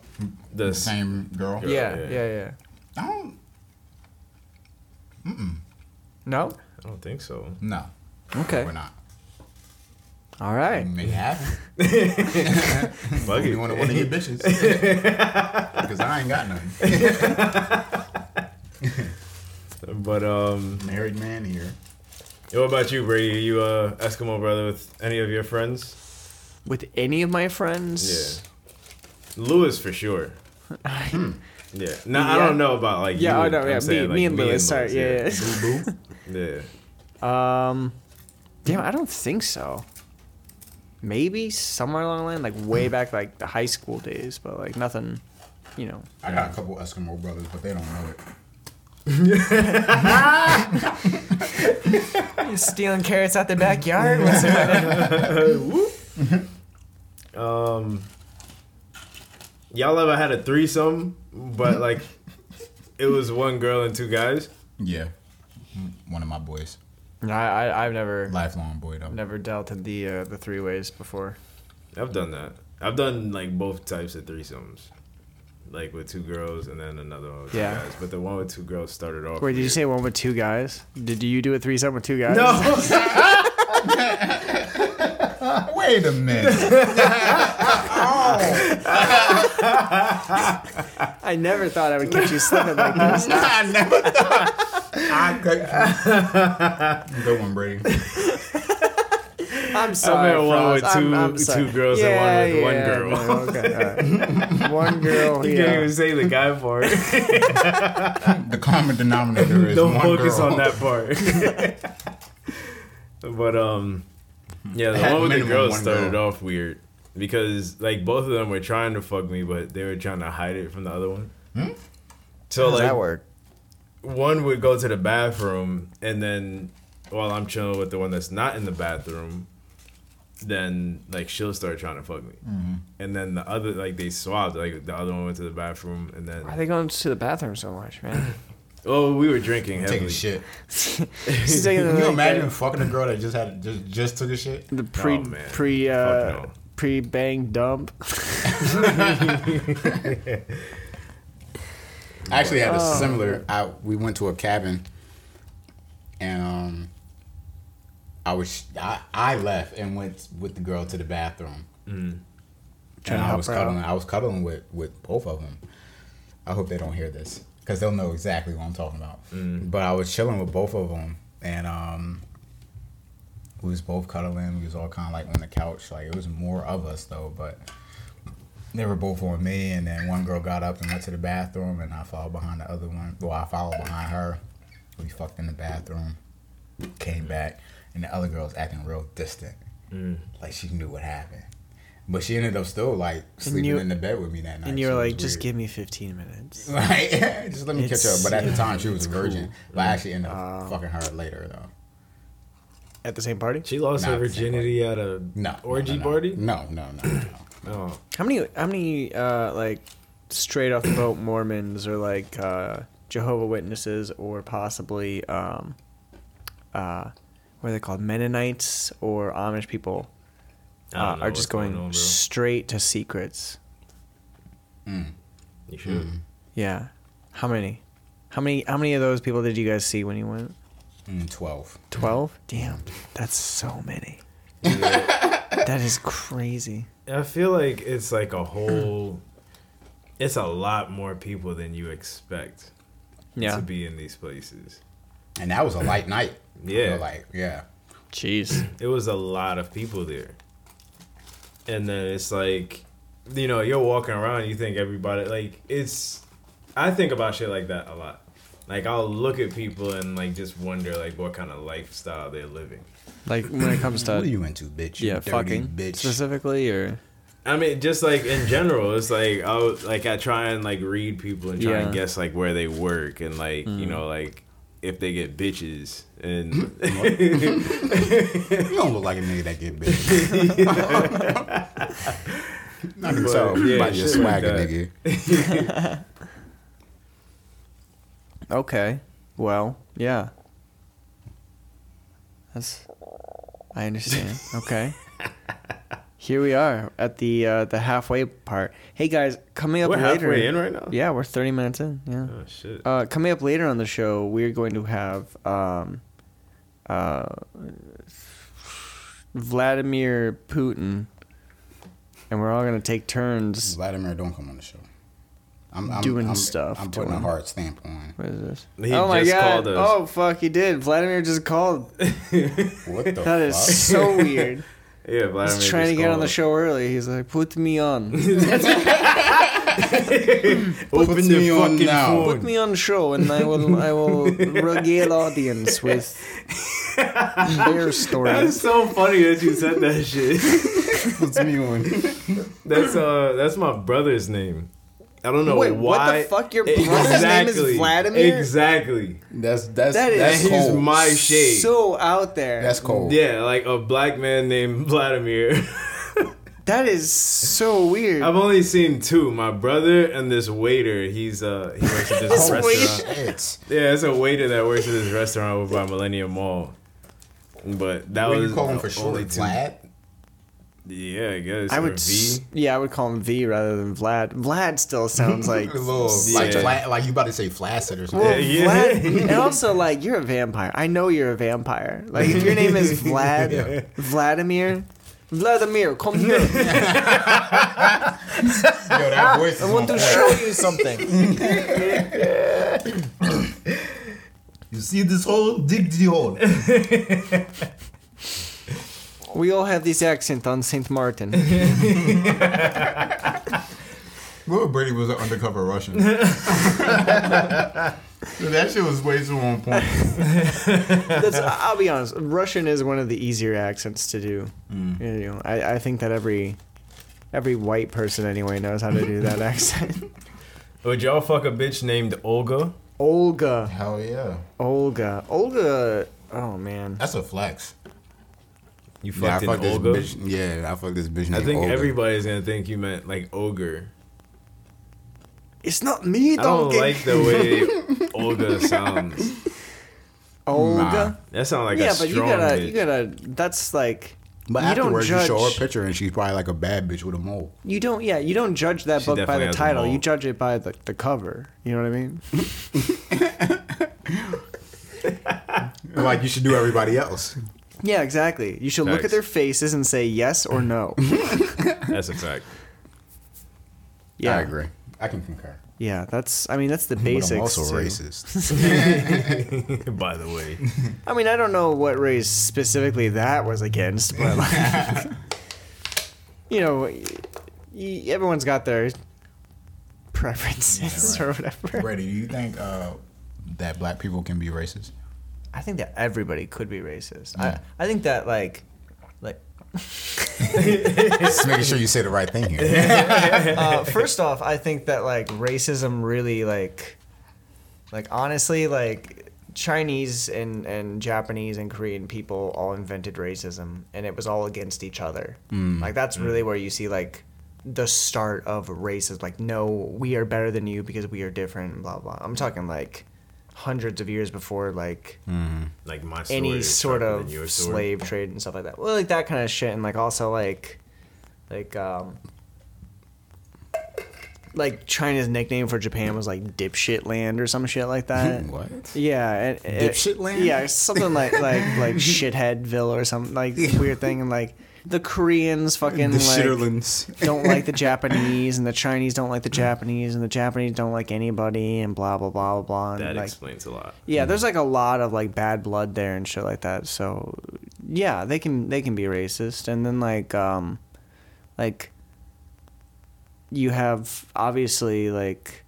B: The
C: the same girl.
A: Yeah,
B: yeah.
A: yeah, yeah.
C: I don't.
A: No.
B: I don't think so.
C: No,
A: Okay.
C: we're not.
A: All right.
C: Make it happen.
B: Fuck
C: You
B: it.
C: want one of your bitches? Because I ain't got none.
B: But um,
C: Married man here.
B: what about you, Brady? Are you a Eskimo brother with any of your friends?
A: With any of my friends? Yeah.
B: Lewis for sure. Yeah. No, I don't know about like
A: Yeah,
B: you.
A: oh no,
B: I'm
A: yeah, me,
B: like,
A: me and Lewis. Sorry,
B: Lewis,
A: yeah,
C: Boo boo.
B: yeah.
A: yeah. Um, damn, I don't think so. Maybe somewhere along the line, like way back, like the high school days, but like nothing, you know.
C: I got a couple Eskimo brothers, but they don't know it.
A: Stealing carrots out the backyard. What's it?
B: Um, y'all ever had a threesome, but like it was one girl and two guys?
C: Yeah. One of my boys.
A: No, I, I, I've never,
C: Lifelong boy, though.
A: never dealt in the uh, the three ways before.
B: I've done that. I've done like both types of threesomes, like with two girls and then another one with two guys. But the one with two girls started off.
A: Wait, did you say one with two guys? Did you do a threesome with two guys?
B: no?
C: Wait a minute.
A: I never thought I would catch you slipping like this.
C: I never thought. I could. Good one, Brady.
A: I'm sorry.
B: met one
A: Frost.
B: with
A: I'm-
B: two-
A: I'm
B: two girls and one with one girl.
A: no, okay, all right. one girl.
B: You
A: yeah.
B: can't even say the guy part.
C: The common denominator is
B: Don't
C: one
B: focus
C: girl.
B: on that part. but um, yeah, the one with the
C: minimum
B: girls started
C: girl.
B: off weird because like both of them were trying to fuck me, but they were trying to hide it from the other one.
C: Hmm?
B: So
A: How does
B: like
A: that work?
B: One would go to the bathroom and then while I'm chilling with the one that's not in the bathroom, then like she'll start trying to fuck me.
C: Mm-hmm.
B: And then the other like they swapped, like the other one went to the bathroom and then
A: Why are they going to the bathroom so much, man?
B: oh we were drinking heavily.
C: Taking shit.
A: Taking
C: Can you
A: like,
C: imagine
A: the,
C: fucking a girl that just had just just took a shit?
A: the pre
B: Oh, man.
A: pre uh,
B: no.
A: pre bang dump?
C: I actually had a
A: Oh.
C: similar. I we went to a cabin, and um, I was I, I left and went with the girl to the bathroom,
B: Mm.
C: and I was
A: her out.
C: cuddling. I was cuddling with with both of them. I hope they don't hear this because they'll know exactly what I'm talking about.
B: Mm.
C: But I was chilling with both of them, and um, we was both cuddling. We was all kind of like on the couch. Like it was more of us though, but they were both on me. And then one girl got up and went to the bathroom, and I followed behind the other one. Well, I followed behind her. We fucked in the bathroom. Came back, and the other girl was acting real distant,
B: Mm.
C: like she knew what happened. But she ended up still like sleeping
A: you-
C: in the bed with me that night.
A: And you
C: so
A: were
C: it was
A: like, just
C: weird.
A: give me 15 minutes.
C: Like, just let me
A: It's-
C: catch up. But at the time, she was a virgin.
A: cool.
C: But I actually ended up
A: Oh.
C: fucking her later, though.
A: At the same party?
B: She lost
C: Not
B: her virginity at a
C: No.
B: orgy
C: no, no, no.
B: party.
C: No, no, no, no.
B: Oh,
A: How many how many uh like straight off the boat Mormons or like uh Jehovah Witnesses or possibly um uh what are they called Mennonites or Amish people uh, are just
B: going
A: going
B: on,
A: straight to secrets.
C: Mm.
B: You should.
A: Yeah. How many? How many how many of those people did you guys see when you went?
C: Mm, 12.
A: 12? Damn. That's so many. that is crazy.
B: I feel like it's like a whole. It's a lot more people than you expect
A: Yeah.
B: to be in these places.
C: And that was a light night.
B: Yeah.
C: Like, yeah.
A: Jeez.
B: It was a lot of people there, and then it's like, you know, you're walking around, you think everybody like it's. I think about shit like that a lot. Like I'll look at people and like just wonder like what kind of lifestyle they're living.
A: Like when it comes to
C: what are you into, bitch? You
A: yeah,
C: dirty
A: fucking
C: bitch.
A: specifically or
B: I mean, just like in general, it's like I would, like I try and like read people and try
A: Yeah.
B: and guess like where they work and like you mm. know like if they get bitches and
C: You don't look like a nigga that get bitch. I can
B: But,
C: tell
B: yeah,
C: by your
B: shit like
C: swagger, nigga.
A: Okay. Well, yeah. That's I understand. Okay. Here we are at the uh, the halfway part. Hey guys, coming up
B: we're
A: later.
B: halfway in right now.
A: Yeah, we're 30 minutes in. Yeah.
B: Oh shit.
A: Uh, coming up later on the show, we're going to have um, uh, Vladimir Putin, and we're all going to take turns.
C: Vladimir, don't come on the show. I'm, I'm
A: Doing
C: I'm,
A: stuff
C: I'm
A: to
C: putting a
A: him.
C: hard stamp on.
A: What is this?
B: He
A: oh my
B: just
A: god!
B: called us.
A: Oh fuck, he did. Vladimir just called.
C: What the fuck?
A: That is so weird.
B: yeah, Vladimir.
A: He's trying to get on the
B: called.
A: show early. He's like, "Put me on,
B: Open
C: Puts
B: the
C: me on now.
B: phone.
A: put me on the show, and I will, I will regale audience with their
B: story.
A: That's
B: so funny that you said that shit.
C: Puts me on.
B: That's uh, that's my brother's name. I don't know
A: Wait, what the fuck? Your brother's name is Vladimir?
B: Exactly.
C: That's that's
A: That is-
C: that's
B: He's my shade.
A: So out there.
C: That's cold.
B: Yeah, like a black man named Vladimir.
A: That is so weird.
B: I've only seen two. My brother and this waiter. He's uh he works at this
A: This
B: restaurant.
C: Shit.
B: Yeah, it's a waiter that works at this restaurant over by Millennium Mall. But that
C: What
B: was
C: you call him for short?
B: only two.
C: Vlad?
B: Yeah, I guess.
A: I
B: or
A: would,
B: V.
A: s- yeah, I would call him V rather than Vlad. Vlad still sounds like
C: A little like
B: Yeah.
C: flat, like you about to say flaccid or something.
A: Well,
B: Yeah.
A: Vlad, and also like you're a vampire. I know you're a vampire. Like if your name is Vlad,
C: Yeah.
A: Vladimir, Vladimir, come here.
C: Yo, that voice
A: I want to
C: point.
A: show you something.
D: You see this hole? Dig the hole.
A: We all have this accent on Saint Martin.
C: What if Brady was an undercover Russian? that shit was way too on point.
A: That's, I'll be honest. Russian is one of the easier accents to do.
C: Mm.
A: You know, I, I think that every every white person anyway knows how to do that accent.
B: Would y'all fuck a bitch named Olga?
A: Olga,
C: Hell yeah.
A: Olga, Olga. Oh man,
C: That's a flex.
B: You
C: Yeah, I
B: fucked
C: fucked
B: an
C: this
B: Olga?
C: bitch. Yeah, I fucked this bitch named
B: I think
C: Olga.
B: everybody's gonna think you meant like ogre.
A: it's not me,
B: I don't
A: donkey.
B: like the way Olga sounds.
A: Olga.
B: That sounds like
A: yeah,
B: a
A: but you gotta,
B: bitch.
A: you gotta. That's like.
C: But
A: you don't judge.
C: you show her a picture and she's probably like a bad bitch with a mole.
A: You don't, yeah, you don't judge that
B: She
A: book by the title. You judge it by the, the cover. You know what I mean?
C: Like you should do everybody else.
A: Yeah, exactly. You should look at their faces and say yes or no.
B: That's a fact.
A: Yeah,
C: I agree. I can concur.
A: Yeah, that's. I mean, that's the
C: But
A: basics.
C: I'm also
A: too.
C: racist.
B: By the way,
A: I mean, I don't know what race specifically that was against, but like, you know, y- y- everyone's got their preferences
C: Yeah,
A: or whatever.
C: Brady, do you think uh, that black people can be racist?
A: I think that everybody could be racist.
C: Yeah.
A: I I think that like, like
C: Just making sure you say the right thing here.
A: uh, first off, I think that like racism really like, like honestly, like Chinese and and Japanese and Korean people all invented racism, and it was all against each other.
C: Mm.
A: Like that's really where you see like the start of racism. Like, no, we are better than you because we are different. Blah blah. I'm talking like hundreds of years before like
C: Mm.
B: like my
A: any sort of
B: than your sword.
A: slave trade and stuff like that. Well, like that kind of shit, and like also like, like um, like China's nickname for Japan was like dipshit land or some shit like that.
C: what?
A: Yeah, and, and-
C: Dipshit land?
A: Yeah, something like like like shitheadville or something like weird thing, and like the Koreans fucking
C: The
A: like
C: shitterlands.
A: don't like the Japanese, and the Chinese don't like the Japanese, and the Japanese don't like anybody, and blah blah blah blah blah. And
B: That
A: like,
B: explains a lot.
A: yeah, there's like a lot of like bad blood there and shit like that. So yeah, they can they can be racist. And then like um like you have obviously like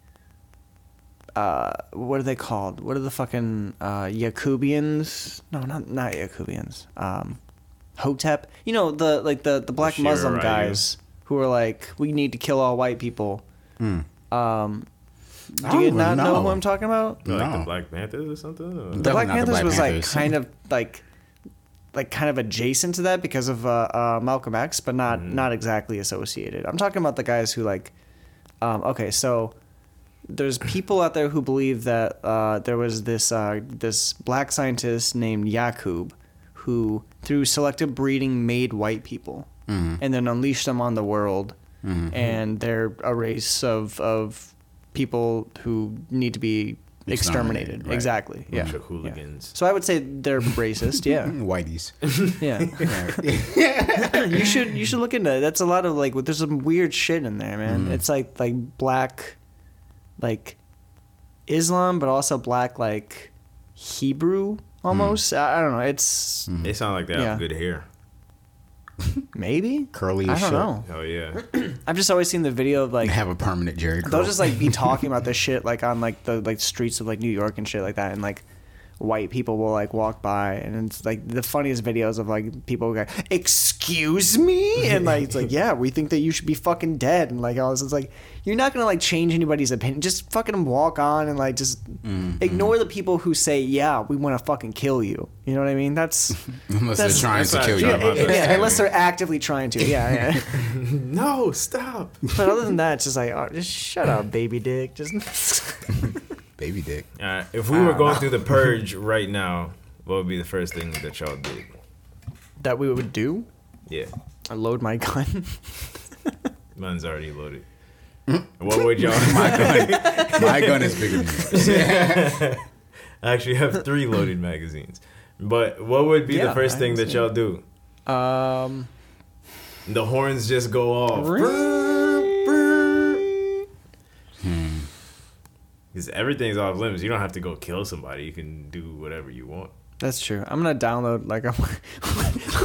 A: uh what are they called? What are the fucking uh Yakubians? No, not not Yakubians. Um Hotep. You know, the like the the black
B: Shira
A: Muslim
B: Ryu.
A: guys who are like we need to kill all white people.
C: Hmm.
A: Um do you
C: don't
A: know
C: know.
A: who I'm talking about?
B: Like the Black Panthers or something. or-
A: the Black
C: not the
A: Panthers
C: Black
A: was
C: Panthers.
A: like kind of like like kind of adjacent to that because of uh, uh, Malcolm X, but not
C: Mm-hmm.
A: not exactly associated. I'm talking about the guys who like um, okay, so there's people out there who believe that uh, there was this uh, this black scientist named Yakub who through selective breeding made white people
C: Mm-hmm.
A: and then unleashed them on the world and they're a race of of people who need to be exterminated.
C: Right.
A: Exactly. Yeah.
B: Bunch of
A: yeah.
B: hooligans.
A: So I would say they're racist. Yeah.
C: Whiteys.
A: Yeah. you should you should look into it. That's a lot of like there's some weird shit in there, man. It's like like black like Islam but also black like Hebrew almost. I, I don't know. It's mm-hmm.
B: They sound like they have
A: Yeah.
B: good hair.
A: maybe
C: Curly
A: I
C: as
A: don't
C: shit.
A: know.
B: Hell yeah.
A: I've just always seen the video of like
C: They have a permanent Jerry curl.
A: they'll just like be talking about this shit like on like the like streets of like New York and shit like that, and like white people will like walk by, and it's like the funniest videos of like people go, "Excuse me," and like it's like, "Yeah, we think that you should be fucking dead," and like all this. It's like you're not gonna like change anybody's opinion. Just fucking walk on and like just
C: Mm-hmm.
A: ignore the people who say, "Yeah, we want to fucking kill you." You know what I mean? That's
C: Unless
A: that's-
C: they're trying
B: that's
C: to kill you.
B: Yeah,
A: yeah, yeah, unless they're actively trying to. Yeah, yeah.
B: no, stop.
A: but other than that, it's just like, oh, just shut up, baby dick. Just.
C: Baby dick.
B: Alright, if we were going through the purge right now, what would be the first thing that y'all did?
A: that we would do.
B: Yeah,
A: I load my gun.
B: mine's already loaded. what would y'all?
C: My gun. My gun is bigger than yours.
B: I actually have three loaded magazines. But what would be
A: Yeah,
B: the first
A: I
B: thing that y'all do?
A: Um,
B: The horns just go off. Because everything's off limits. You don't have to go kill somebody. You can do whatever you want.
A: That's true. I'm gonna download like a.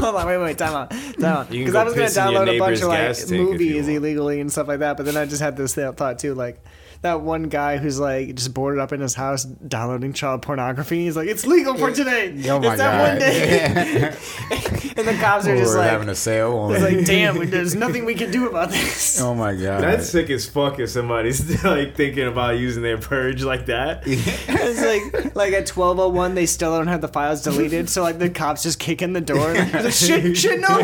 A: Hold on, wait, wait, time out, time out. Because I was gonna
B: piss in your
A: download a bunch of like
B: gas tank if you
A: movies illegally and stuff like that. But then I just had this thought too, like that one guy who's like just boarded up in his house downloading child pornography. He's like, it's legal for today.
C: Oh my
A: it's that one
C: god!
A: day. and the cops are just
C: We're
A: like,
C: having a sale. On.
A: it's like, damn, there's nothing we can do about this.
C: oh my god!
B: That's sick as fuck if somebody's like thinking about using their purge like that.
A: It's like like at twelve oh one they still don't have the files deleted, so like the cops just kick in the door like, shit shit no no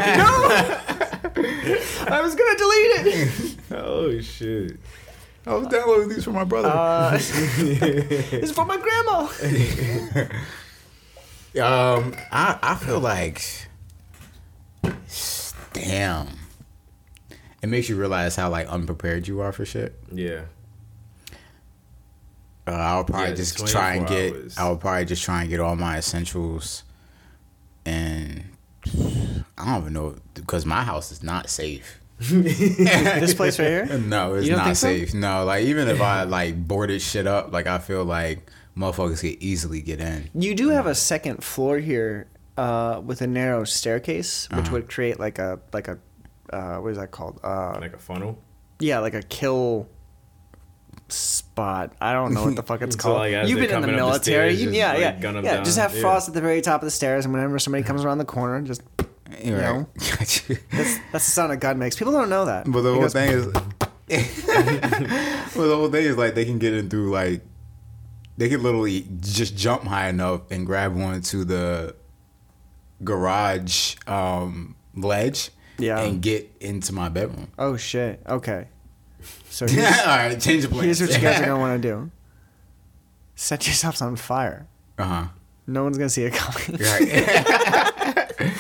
A: I was gonna delete it.
B: Oh shit.
C: I was downloading these for my brother.
A: Uh, it's for my grandma.
C: Um, I I feel like, damn, it makes you realize how like unprepared you are for shit.
B: Yeah.
C: Uh, I'll probably
B: Yeah,
C: just try and get.
B: hours.
C: I'll probably just try and get all my essentials, and I don't even know because my house is not safe.
A: This place right here?
C: No, it's
A: don't
C: not
A: think so?
C: safe. No, like even if I like boarded shit up, like I feel like motherfuckers could easily get in.
A: You do have a second floor here uh, with a narrow staircase, which
C: Uh-huh.
A: would create like a like a uh, what is that called? Uh,
B: Like a funnel.
A: yeah, like a kill spot. I don't know what the fuck it's
B: So,
A: called.
B: like,
A: You've been in the
B: coming up the
A: military.
B: stairs,
A: You-
B: just,
A: yeah,
B: like,
A: yeah,
B: gun 'em
A: yeah. Just
B: down.
A: have
B: Yeah.
A: frost at the very top of the stairs, and whenever somebody comes around the corner, just
C: You
A: know? that's that's the sound a gun makes. People don't know that.
C: But the whole
A: goes,
C: thing is, well, the whole thing is like they can get in through like they can literally just jump high enough and grab onto the garage um, ledge,
A: Yeah.
C: and get into my bedroom.
A: Oh shit. Okay. So
C: All right, change the plans.
A: here's what you guys are gonna want to do. Set yourselves on fire.
C: Uh huh.
A: No one's gonna see it coming.
C: Right.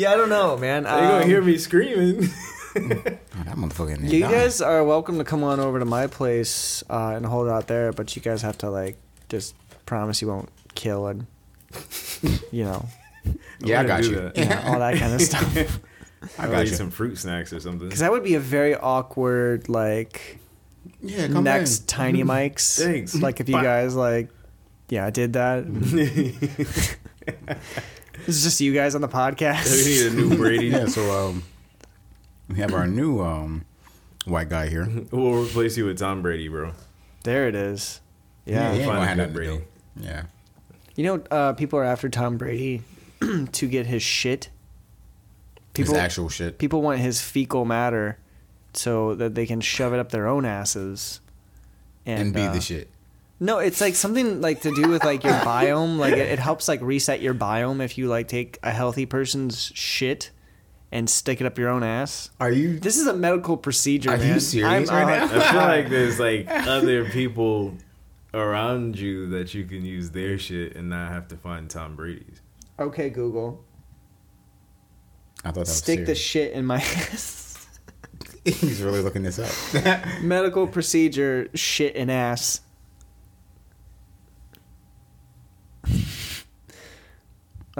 A: Yeah, I don't know, man.
B: They gonna
A: Um,
B: hear me screaming.
C: Oh, that motherfucker in there.
A: You
C: dying.
A: guys are welcome to come on over to my place uh, and hold out there, but you guys have to like just promise you won't kill and you know
C: yeah, I got you.
B: that.
A: you know, all that kind of stuff.
C: I got you.
B: some fruit snacks or something.
A: Because that would be a very awkward like
C: Yeah, come
A: next tiny mics.
B: Thanks.
A: Like if you guys like, yeah, I did that. This is just you guys on the podcast.
B: we need a new Brady.
C: Yeah, so um, we have our new um white guy here.
B: We'll replace you with Tom Brady, bro.
A: There it is. Yeah.
C: he ain't
B: Find
C: gonna have nothing to
B: Brady.
C: do. Yeah.
A: You know, uh, people are after Tom Brady to get his shit. People,
C: His actual shit.
A: people want his fecal matter so that they can shove it up their own asses and,
C: And be
A: uh,
C: the shit.
A: No, it's like something like to do with like your biome. Like it, it helps like reset your biome if you like take a healthy person's shit and stick it up your own ass.
C: Are you
A: This is a medical procedure,
C: Are you serious
A: I'm,
C: right
A: uh,
C: now?
B: I feel like there's like other people around you that you can use their shit and not have to find Tom Brady's.
A: Okay, Google.
C: I thought that was
A: Stick the shit in my ass.
C: He's really looking this up.
A: medical procedure, shit and ass.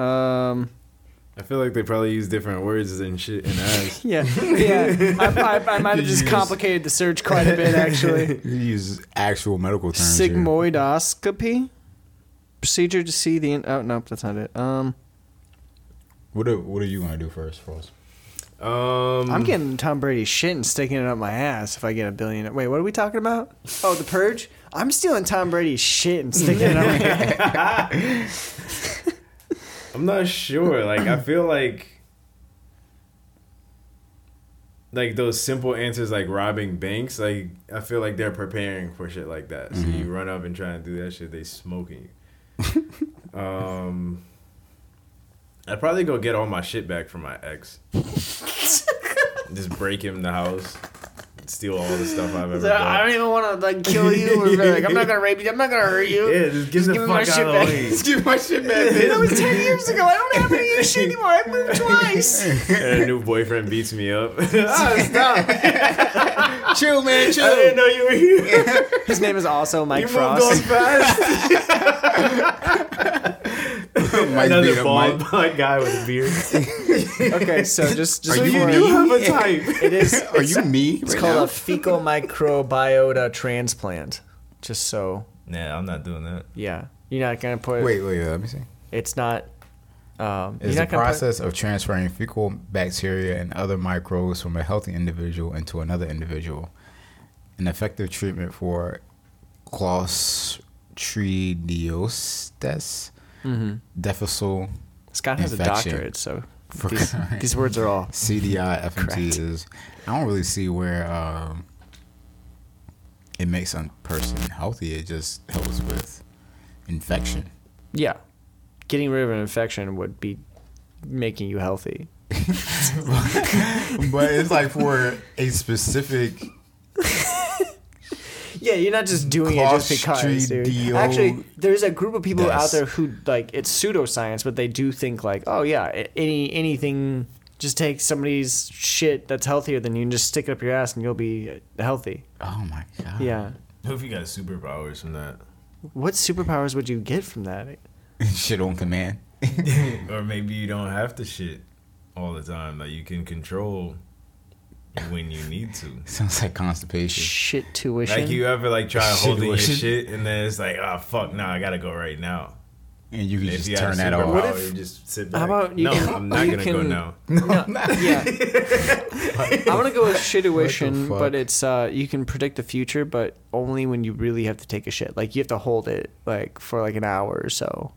A: Um.
B: I feel like they probably use different words than shit and ass.
A: Yeah. Yeah. I, I, I might have just
C: Yes.
A: complicated the search quite a bit, actually.
C: you use actual medical terms. here.
A: Sigmoidoscopy procedure to see the. In- oh nope, that's not it. Um,
C: What do What do you want to do first, Frost?
B: Um,
A: I'm getting Tom Brady's shit and sticking it up my ass if I get a billion. Wait, what are we talking about? Oh, the purge. I'm stealing Tom Brady's shit and sticking it up my ass.
B: I'm not sure. Like I feel like like those simple answers like robbing banks, like I feel like they're preparing for shit like that. So you run up and try and do that shit, they smoking you. um I'd probably go get all my shit back from my ex. Just break him the house. Steal all the stuff I've ever
A: So I don't even want to like kill you or like I'm not gonna rape you. I'm not gonna hurt you.
B: Yeah, just get the
A: give me my
B: fuck
A: shit
B: out of
A: back.
C: Just give my shit back.
A: That was ten years ago. I don't have any of your shit anymore. I moved twice.
B: And a new boyfriend beats me up. ah, stop.
C: chill, man. Chill.
B: I didn't know you were here.
A: His name is also Mike
B: You moved on
A: Frost.
B: fast.
C: Mike's being
B: Another
C: a
B: bald
C: Mike.
B: black guy with a beard.
A: Okay, so just just
C: Are you
A: before
C: me?
B: You have a type.
A: it is
C: Are you me?
A: It's
C: right
A: called
C: now?
A: a fecal microbiota transplant. Just so,
B: Nah, I'm not doing that.
A: yeah, you're not gonna put.
C: Wait, wait, let me see.
A: It's not. Um,
C: It's
A: you're
C: the
A: not gonna put-
C: process of transferring fecal bacteria and other microbes from a healthy individual into another individual. An effective treatment for Clostridioides
A: Mhm.
C: difficile
A: Scott has
C: infection.
A: a doctorate, so
C: For-
A: these, these words are all.
C: CDI FMT
A: Correct.
C: is. I don't really see where um, it makes a person healthy. It just helps with infection.
A: Yeah, getting rid of an infection would be making you healthy.
C: but it's like for a specific
A: Yeah, you're not just doing it just because, dude. Actually, there's a group of people out there who like it's pseudoscience, but they do think like, oh yeah, any anything, just take somebody's shit that's healthier than you and just stick it up your ass and you'll be uh, healthy.
C: Oh my god.
A: Yeah.
B: What if you got superpowers from that?
A: What superpowers would you get from that?
C: Shit on command.
B: or maybe you don't have to shit all the time. Like you can control when you need to.
C: Sounds like constipation.
A: Shit tuition.
B: Like you ever like try
C: Shit
B: holding your shit and then it's like, oh fuck, nah, I gotta go right now.
C: And you can
B: If
C: just
B: you
C: turn that off.
A: What if-
B: you just sit back.
A: How about you
B: no,
A: can-
B: I'm not gonna go now.
A: No, yeah. I'm gonna go with shituition,
C: fuck?
A: but it's uh you can predict the future, but only when you really have to take a shit. Like you have to hold it like for like an hour or so.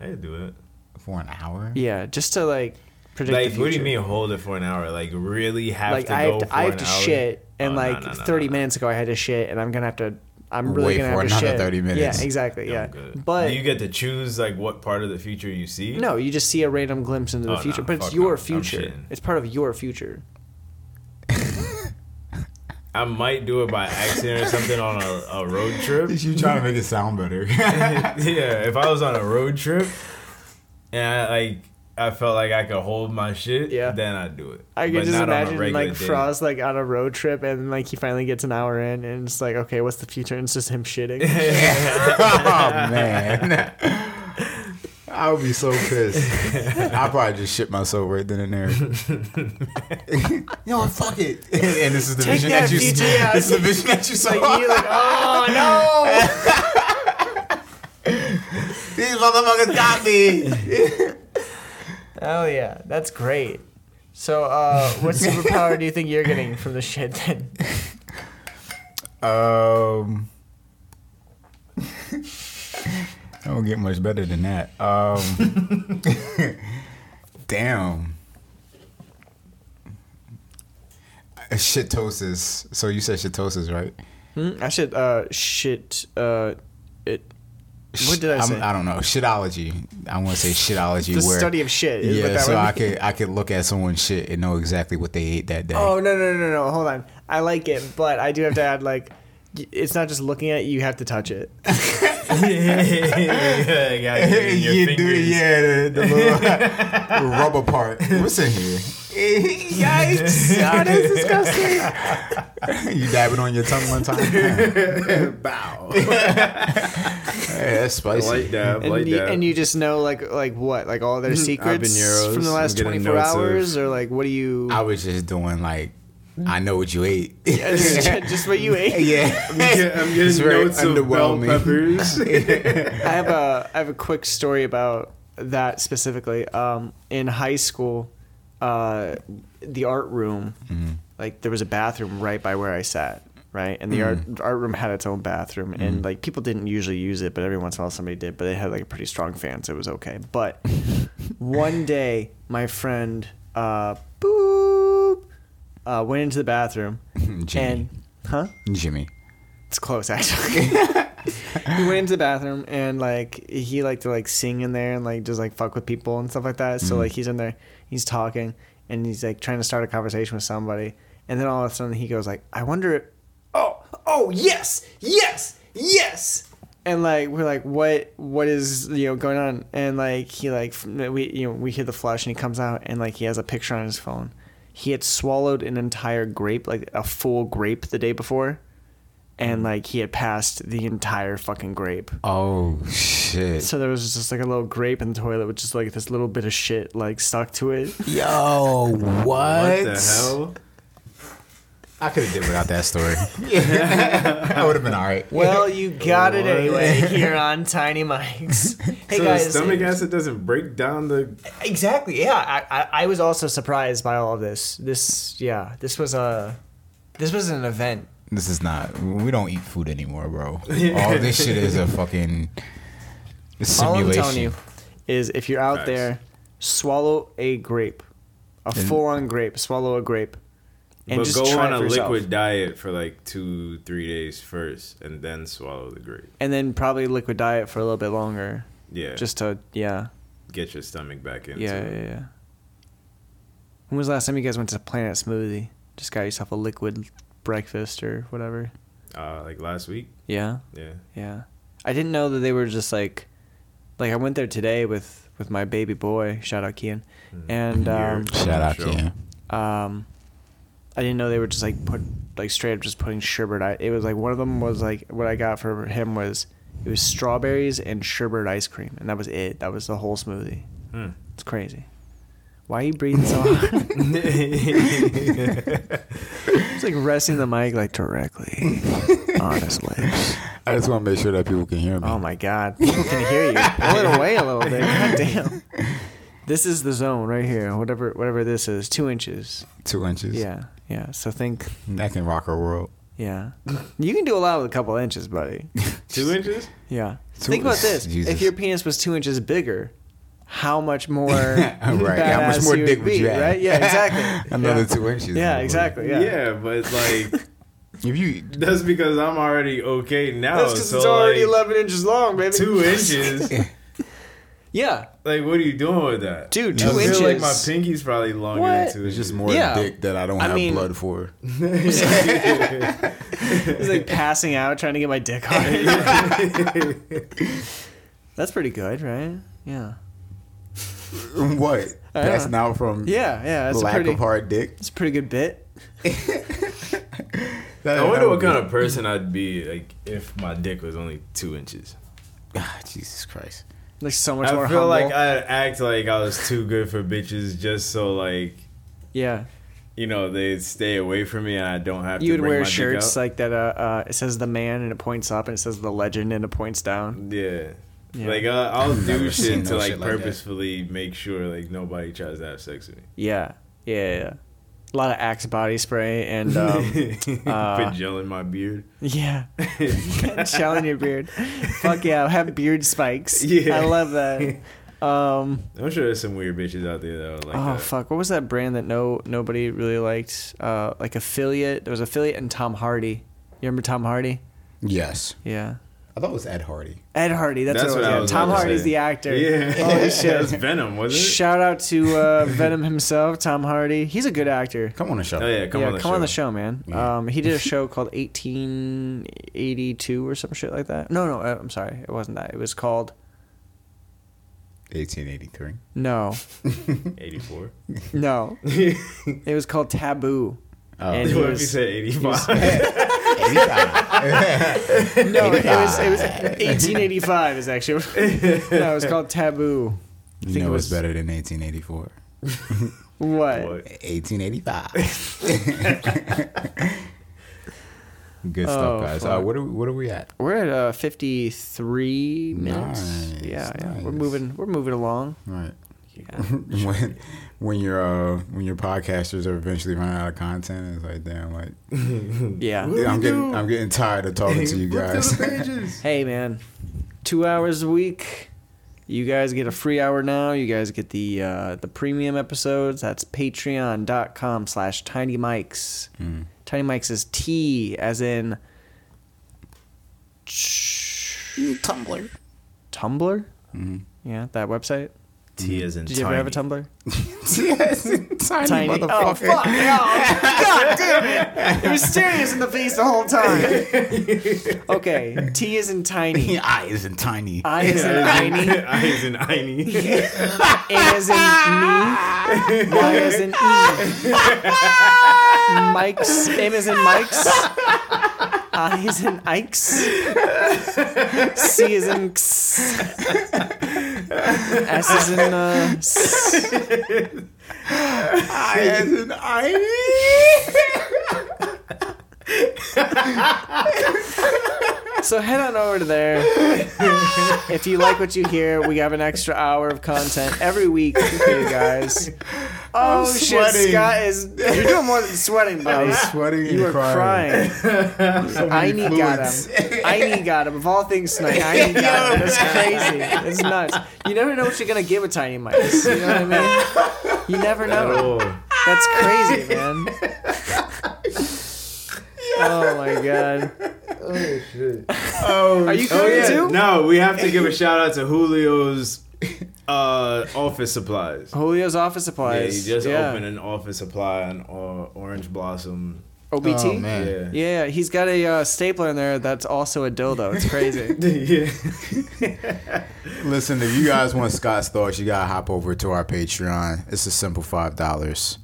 B: I do it.
C: For an hour?
A: Yeah, just to like predict
B: Like,
A: the future.
B: what do you mean hold it for an hour? Like, really have
A: Like
B: to
A: I
B: go
A: have to,
B: for
A: I have
B: an
A: to
B: hour?
A: shit, and
B: Oh,
A: like
B: no, no, no,
A: 30
B: no.
A: minutes ago I had to shit, and I'm gonna have to. I'm really
C: Wait
A: gonna
C: for
A: have to
C: another
A: shit.
C: 30 minutes.
A: Yeah, exactly. Yeah,
B: I'm good.
A: but
B: do you get to choose like what part of the future you see?
A: no, you just see a random glimpse into the
B: Oh,
A: future,
B: no,
A: but it's your
B: no,
A: future. It's part of your future.
B: I might do it by accident or something on a, a road trip.
C: You trying to make it sound better.
B: yeah, if I was on a road trip and I, like I felt like I could hold my shit,
A: Yeah.
B: then I'd do it.
A: I can just
B: not on a
A: imagine
B: regular
A: like
B: day.
A: Frost like on a road trip and like he finally gets an hour in and it's like okay what's the future and it's just him shitting.
C: oh man. I would be so pissed. I'd probably just shit myself right then and there. you know what? Fuck it. And this is the
A: Take
C: vision
A: that,
C: that, you.
A: VJ, yeah.
C: This is the vision that you saw.
A: like you like oh
C: These motherfuckers got me.
A: No hell yeah that's great. So uh, what superpower do you think you're getting from the shit then?
C: Um, I don't get much better than that. Um, damn. Uh, Shitosis. So you said shitosis, right?
A: Hmm? I should uh shit uh it. What did I
C: I'm-
A: say?
C: I don't know. Shitology. I want to say shitology.
A: the
C: where
A: study of shit.
C: yeah, so I could I could look at someone's shit and know exactly what they ate that day.
A: Oh no no no no! Hold on, I like it, but I do have to add like, it's not just looking at it; you have to touch it.
B: yeah, you gotta get it in your
C: you do,
B: fingers.
C: yeah, the, the little uh, rubber part. What's in here? Yikes!
A: Oh, that's disgusting.
C: you dab it on your tongue one time.
D: Bow.
C: Hey, that's spicy.
D: light dab,
A: And
D: light
A: you,
D: dab.
A: and you just know like like what like all their mm-hmm.
D: secrets
A: from the last twenty four
D: notes of-
A: hours, or like what do you?
C: I was just doing like, I know what you ate.
A: just, just what you ate.
C: yeah.
D: I'm getting, I'm getting
C: very
D: notes of bell
C: underwhelming.
D: peppers.
A: I have a I have a quick story about that specifically. Um, in high school, uh, the art room, like there was a bathroom right by where I sat, right, and the art art room had its own bathroom, and like people didn't usually use it, but every once in a while somebody did. But they had like a pretty strong fan, so it was okay. But one day, my friend, uh, boop, uh, went into the bathroom,
C: Jimmy.
A: and huh.
C: Jimmy.
A: It's close actually. he went into the bathroom and like he liked to like sing in there and like just like fuck with people and stuff like that. So like he's in there, he's talking and he's like trying to start a conversation with somebody, and then all of a sudden he goes like, "I wonder, if, oh, oh yes, yes, yes." And like we're like, what, what is you know going on? And like he like we you know we hear the flush and he comes out and like he has a picture on his phone. He had swallowed an entire grape, like a full grape, the day before and mm. like he had passed the entire fucking grape.
C: Oh shit.
A: So there was just like a little grape in the toilet with just like this little bit of shit like stuck to it.
C: Yo, what?
D: what the hell?
C: I could have did without that story. I would have been all right.
A: Well, you got it
B: What?
A: anyway here on Tiny Mics. Hey
B: so
A: guys,
B: the stomach
A: it-
B: acid doesn't break down the.
A: exactly. Yeah, I, I I was also surprised by all of this. This yeah, this was a this was an event.
C: This is not. We don't eat food anymore, bro. All this shit is a fucking
A: All I'm
C: simulation.
A: telling you is if you're out
B: Facts.
A: there, swallow a grape, a full on grape. Swallow a grape, and
B: but
A: just
B: go
A: try
B: on a liquid diet for like two, three days first, and then swallow the grape.
A: and then probably liquid diet for a little bit longer,
B: Yeah,
A: just to yeah,
B: get your stomach back into
A: yeah,
B: it.
A: yeah, yeah. When was the last time you guys went to Planet Smoothie? Just got yourself a liquid breakfast or whatever.
B: Uh, like last week.
A: Yeah.
B: Yeah.
A: Yeah. I didn't know that they were just like like I went there today with with my baby boy, shout out Kian. And um
C: Shout out
B: Sure.
C: to him.
A: um I didn't know they were just like put like straight up just putting sherbet i- it was like one of them was like what I got for him was it was strawberries and sherbet ice cream and that was it. That was the whole smoothie.
B: Hmm.
A: It's crazy. Why are you breathing so hard? it's like resting the mic like directly on his lips.
C: I just want to make sure that people can hear me.
A: Oh my god. People can hear you. Pull it away a little bit. God damn. This is the zone right here. Whatever whatever this is. Two inches.
C: Two inches.
A: Yeah. Yeah. So think
C: That can rock our world.
A: yeah. You can do a lot with a couple inches, buddy.
B: Two inches.
A: Yeah.
C: Two-
A: think about this.
C: Jesus.
A: If your penis was two inches bigger, how much more
C: right. How much more
A: you
C: dick
A: would
C: would
A: be,
C: you have?
A: right? Yeah, exactly.
C: Another
A: yeah.
C: two inches.
A: Yeah, exactly.
B: Yeah.
A: Yeah.
B: but like
C: If you
B: that's because I'm already okay now.
A: That's because
B: so
A: it's already
B: like,
A: 11 inches long, baby.
B: two inches.
A: Yeah.
B: Like, what are you doing with that,
A: Dude, Two
B: I
A: two
B: feel like my pinky's probably longer
A: What?
B: than two
C: it's just more
A: Yeah.
C: dick that I don't
A: I
C: have
A: mean-
C: blood for.
A: It's like passing out trying to get my dick hard. That's pretty good, right? Yeah.
C: what?
A: I don't
C: Passing out from
A: Yeah, yeah. That's a
C: lack
A: pretty,
C: of hard dick.
A: It's a pretty good bit.
C: That-
B: I wonder what kind
C: be-
B: of person I'd be like if my dick was only two inches.
C: Ah, Jesus Christ.
A: Like so much more
B: I feel
A: humble.
B: like I'd act like I was too good for bitches just so like
A: yeah.
B: you know they'd stay away from me and I don't have
A: You
B: to
A: would wear
B: my
A: shirts like that. Uh, uh, it says the man and it points up, and it says the legend and it points down.
B: Yeah.
A: Yeah.
B: Like uh, I'll do
C: Never seen
B: shit to
C: no
B: like
C: shit like that.
B: purposefully make sure like nobody tries to have sex with me.
A: Yeah, yeah, yeah. A lot of Axe body spray and um, uh,
B: Put gel in my beard.
A: yeah, gel in your beard. Fuck yeah, have beard spikes.
B: Yeah.
A: I love that. Um,
B: I'm sure there's some weird bitches out there that would like
A: oh
B: that.
A: fuck, what was that brand that no nobody really liked? Uh, like affiliate. There was affiliate and Tom Hardy. You remember Tom Hardy?
C: Yes.
A: Yeah.
C: I thought it was Ed Hardy.
A: Ed Hardy. That's,
B: That's
A: what,
B: what
A: it
B: I
A: was.
B: was
A: Yeah. Tom
B: about to
A: Hardy's
B: say.
A: the actor.
B: Yeah.
A: Holy
B: that
A: shit.
B: was Venom, wasn't it?
A: Shout out to uh, Venom himself, Tom Hardy. He's a good actor.
C: Come on the show.
B: Oh yeah, come
A: yeah,
B: on the
A: come
B: show.
A: on the show, man.
C: Yeah.
A: Um, he did a show called 1882 or some shit like that. No, no, uh, I'm sorry, it wasn't that. It was called
C: 1883.
A: no,
B: 84.
A: no. it was called Taboo.
C: Oh.
A: And he
B: what if
A: was-
B: you said 85?
C: 85.
A: No, it was it was 1885 is actually no, it was called Taboo.
C: You
A: think
C: know
A: it
C: what's
A: was-
C: better than 1884?
A: What?
B: What?
C: 1885. Good stuff,
A: Oh,
C: guys.
A: fuck.
C: Uh, what are we, what are we at?
A: We're at uh, 53 minutes.
C: Nice,
A: yeah, yeah. We're moving. We're moving along.
C: Right.
A: Yeah.
C: when when your uh when your podcasters are eventually running out of content, it's like damn, like
A: Yeah.
C: I'm getting
B: do?
C: I'm getting tired of talking to you guys.
A: Hey man, two hours a week. You guys get a free hour now. You guys get the uh, the premium episodes. That's patreon.com slash tiny mics.
C: Mm.
A: Tiny mics is T as in
C: Tumblr.
A: Tumblr.
C: Mm-hmm.
A: Yeah, that website.
B: T as in
A: Did you ever have a Tumblr?
C: yes, tiny,
A: Tiny. Oh
C: motherfucker.
A: fuck! Oh, God damn it! It was staring us in the face the whole time. Okay, T is in tiny.
C: I isn't tiny.
A: I is in tiny.
B: I is in Heine.
A: A is in me. Y is in E. Mike's. M is in Mike's. I is in Ike's. C is in X. S is in uh. S.
C: I isn't I.
A: So head on over to there. if you like what you hear, we have an extra hour of content every week for you guys. Oh shit,
C: sweating.
A: Scott is you're doing more than sweating, buddy.
C: I'm sweating
A: You
C: and
A: are
C: crying.
A: crying. I need got him. I need got him. Of all things tonight, I need got him. That's crazy. It's nuts. You never know what you're gonna give a tiny mice. You know what I mean? You never know. That's crazy, man. Oh my god.
C: Oh,
A: Are you
B: oh yeah.
A: too?
B: No, we have to give a shout out to Julio's uh, office supplies.
A: Julio's office supplies.
B: Yeah, he just
A: yeah.
B: opened an office supply on uh, Orange Blossom.
A: OBT.
C: Oh, man.
B: Yeah.
A: Yeah, he's got a uh, stapler in there that's also a dildo. It's crazy.
B: yeah.
C: Listen, if you guys want Scott's thoughts, you gotta hop over to our Patreon. It's a simple five dollars.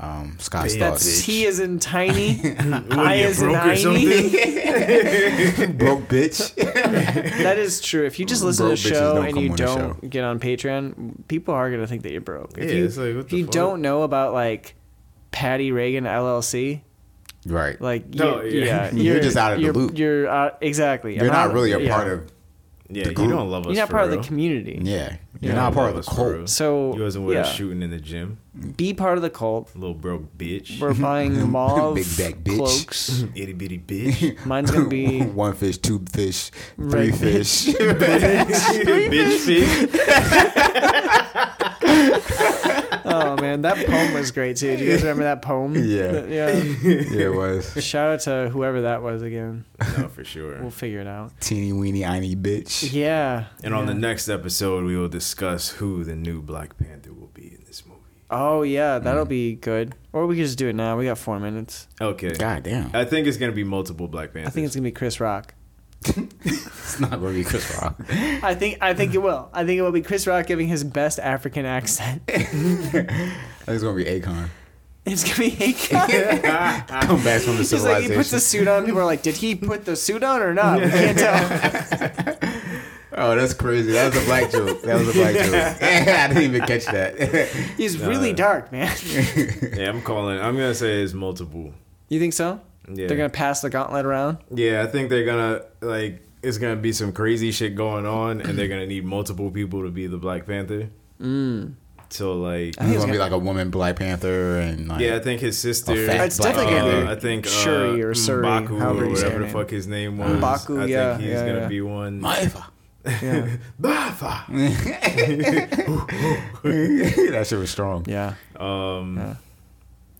C: Um, Scott's
B: That's
A: That's
C: thoughts.
A: T is in tiny, I is in
B: broke
A: tiny.
C: Broke bitch.
A: That is true. If you just listen
C: Broke
A: to the show and you don't get on Patreon, people are gonna think that you're broke. If
B: Yeah,
A: you,
B: it's like, what
A: if
B: the
A: you
B: fuck?
A: don't know about like Patty Reagan LLC,
C: right.
A: like
B: No,
A: you-
B: yeah.
A: yeah,
C: You're just out of the
A: you're,
C: loop.
A: You're uh, exactly.
C: You're
A: I'm
C: not really a
A: yeah.
C: part of.
B: Yeah,
C: The
B: you don't love us.
A: You're not
B: for
A: part of the community.
C: Yeah. You're
A: Yeah.
C: not part of the cult.
B: real.
A: So
B: You wasn't with
A: yeah,
B: us shooting in the gym.
A: be part of the cult.
B: Little broke bitch.
A: We're buying mauve
C: Big back bitch.
A: cloaks.
B: Itty bitty bitch.
A: Mine's gonna be
C: One fish, two fish, three
A: Right.
C: fish.
B: bitch fish.
A: Oh man, that poem was great too. Do you guys remember that poem?
C: Yeah.
A: That- yeah.
C: yeah, it was.
A: Shout out to whoever that was again.
B: No, for sure.
A: We'll figure it out.
C: Teeny weeny tiny bitch.
A: Yeah.
B: And on the next episode, we will discuss who the new Black Panther will be in this movie.
A: Oh yeah, that'll
C: Mm.
A: be good. Or we could just do it now. We got four minutes.
B: Okay.
C: God damn.
B: I think it's gonna be multiple Black Panthers.
A: I think it's gonna be Chris Rock.
C: It's not going to be Chris Rock.
A: I think I think it will. I think it will be Chris Rock giving his best African accent.
C: I think it's going to be Akon.
A: It's gonna be Akon.
C: Come back from the
A: He's like he puts the suit on. People are like, did he put the suit on or not? We can't tell.
C: oh, that's crazy. That was a black joke. That was a black joke. I didn't even catch that.
A: He's really dark, man.
B: yeah, I'm calling. I'm gonna say it's multiple.
A: You think so?
B: Yeah.
A: They're gonna pass the gauntlet around.
B: Yeah, I think they're gonna like. It's gonna be some crazy shit going on, and they're gonna need multiple people to be the Black Panther.
A: Mm.
B: So like,
A: I think
C: He's
A: it's
C: going to be
A: gonna-
C: like a woman Black Panther and like
B: yeah, I think his sister.
C: A fat
A: It's definitely
C: Black
A: gonna
C: Panther.
A: be
B: Uh, I think uh,
A: Shuri or Suri,
B: Mbaku or whatever the
A: name.
B: fuck his name was.
A: Mbaku,
B: I
A: yeah,
B: think he's
A: yeah,
B: gonna
A: yeah.
B: be one.
C: Maifa.
A: Yeah.
B: Bafa.
C: that shit was strong.
A: yeah.
B: Um,
A: Yeah.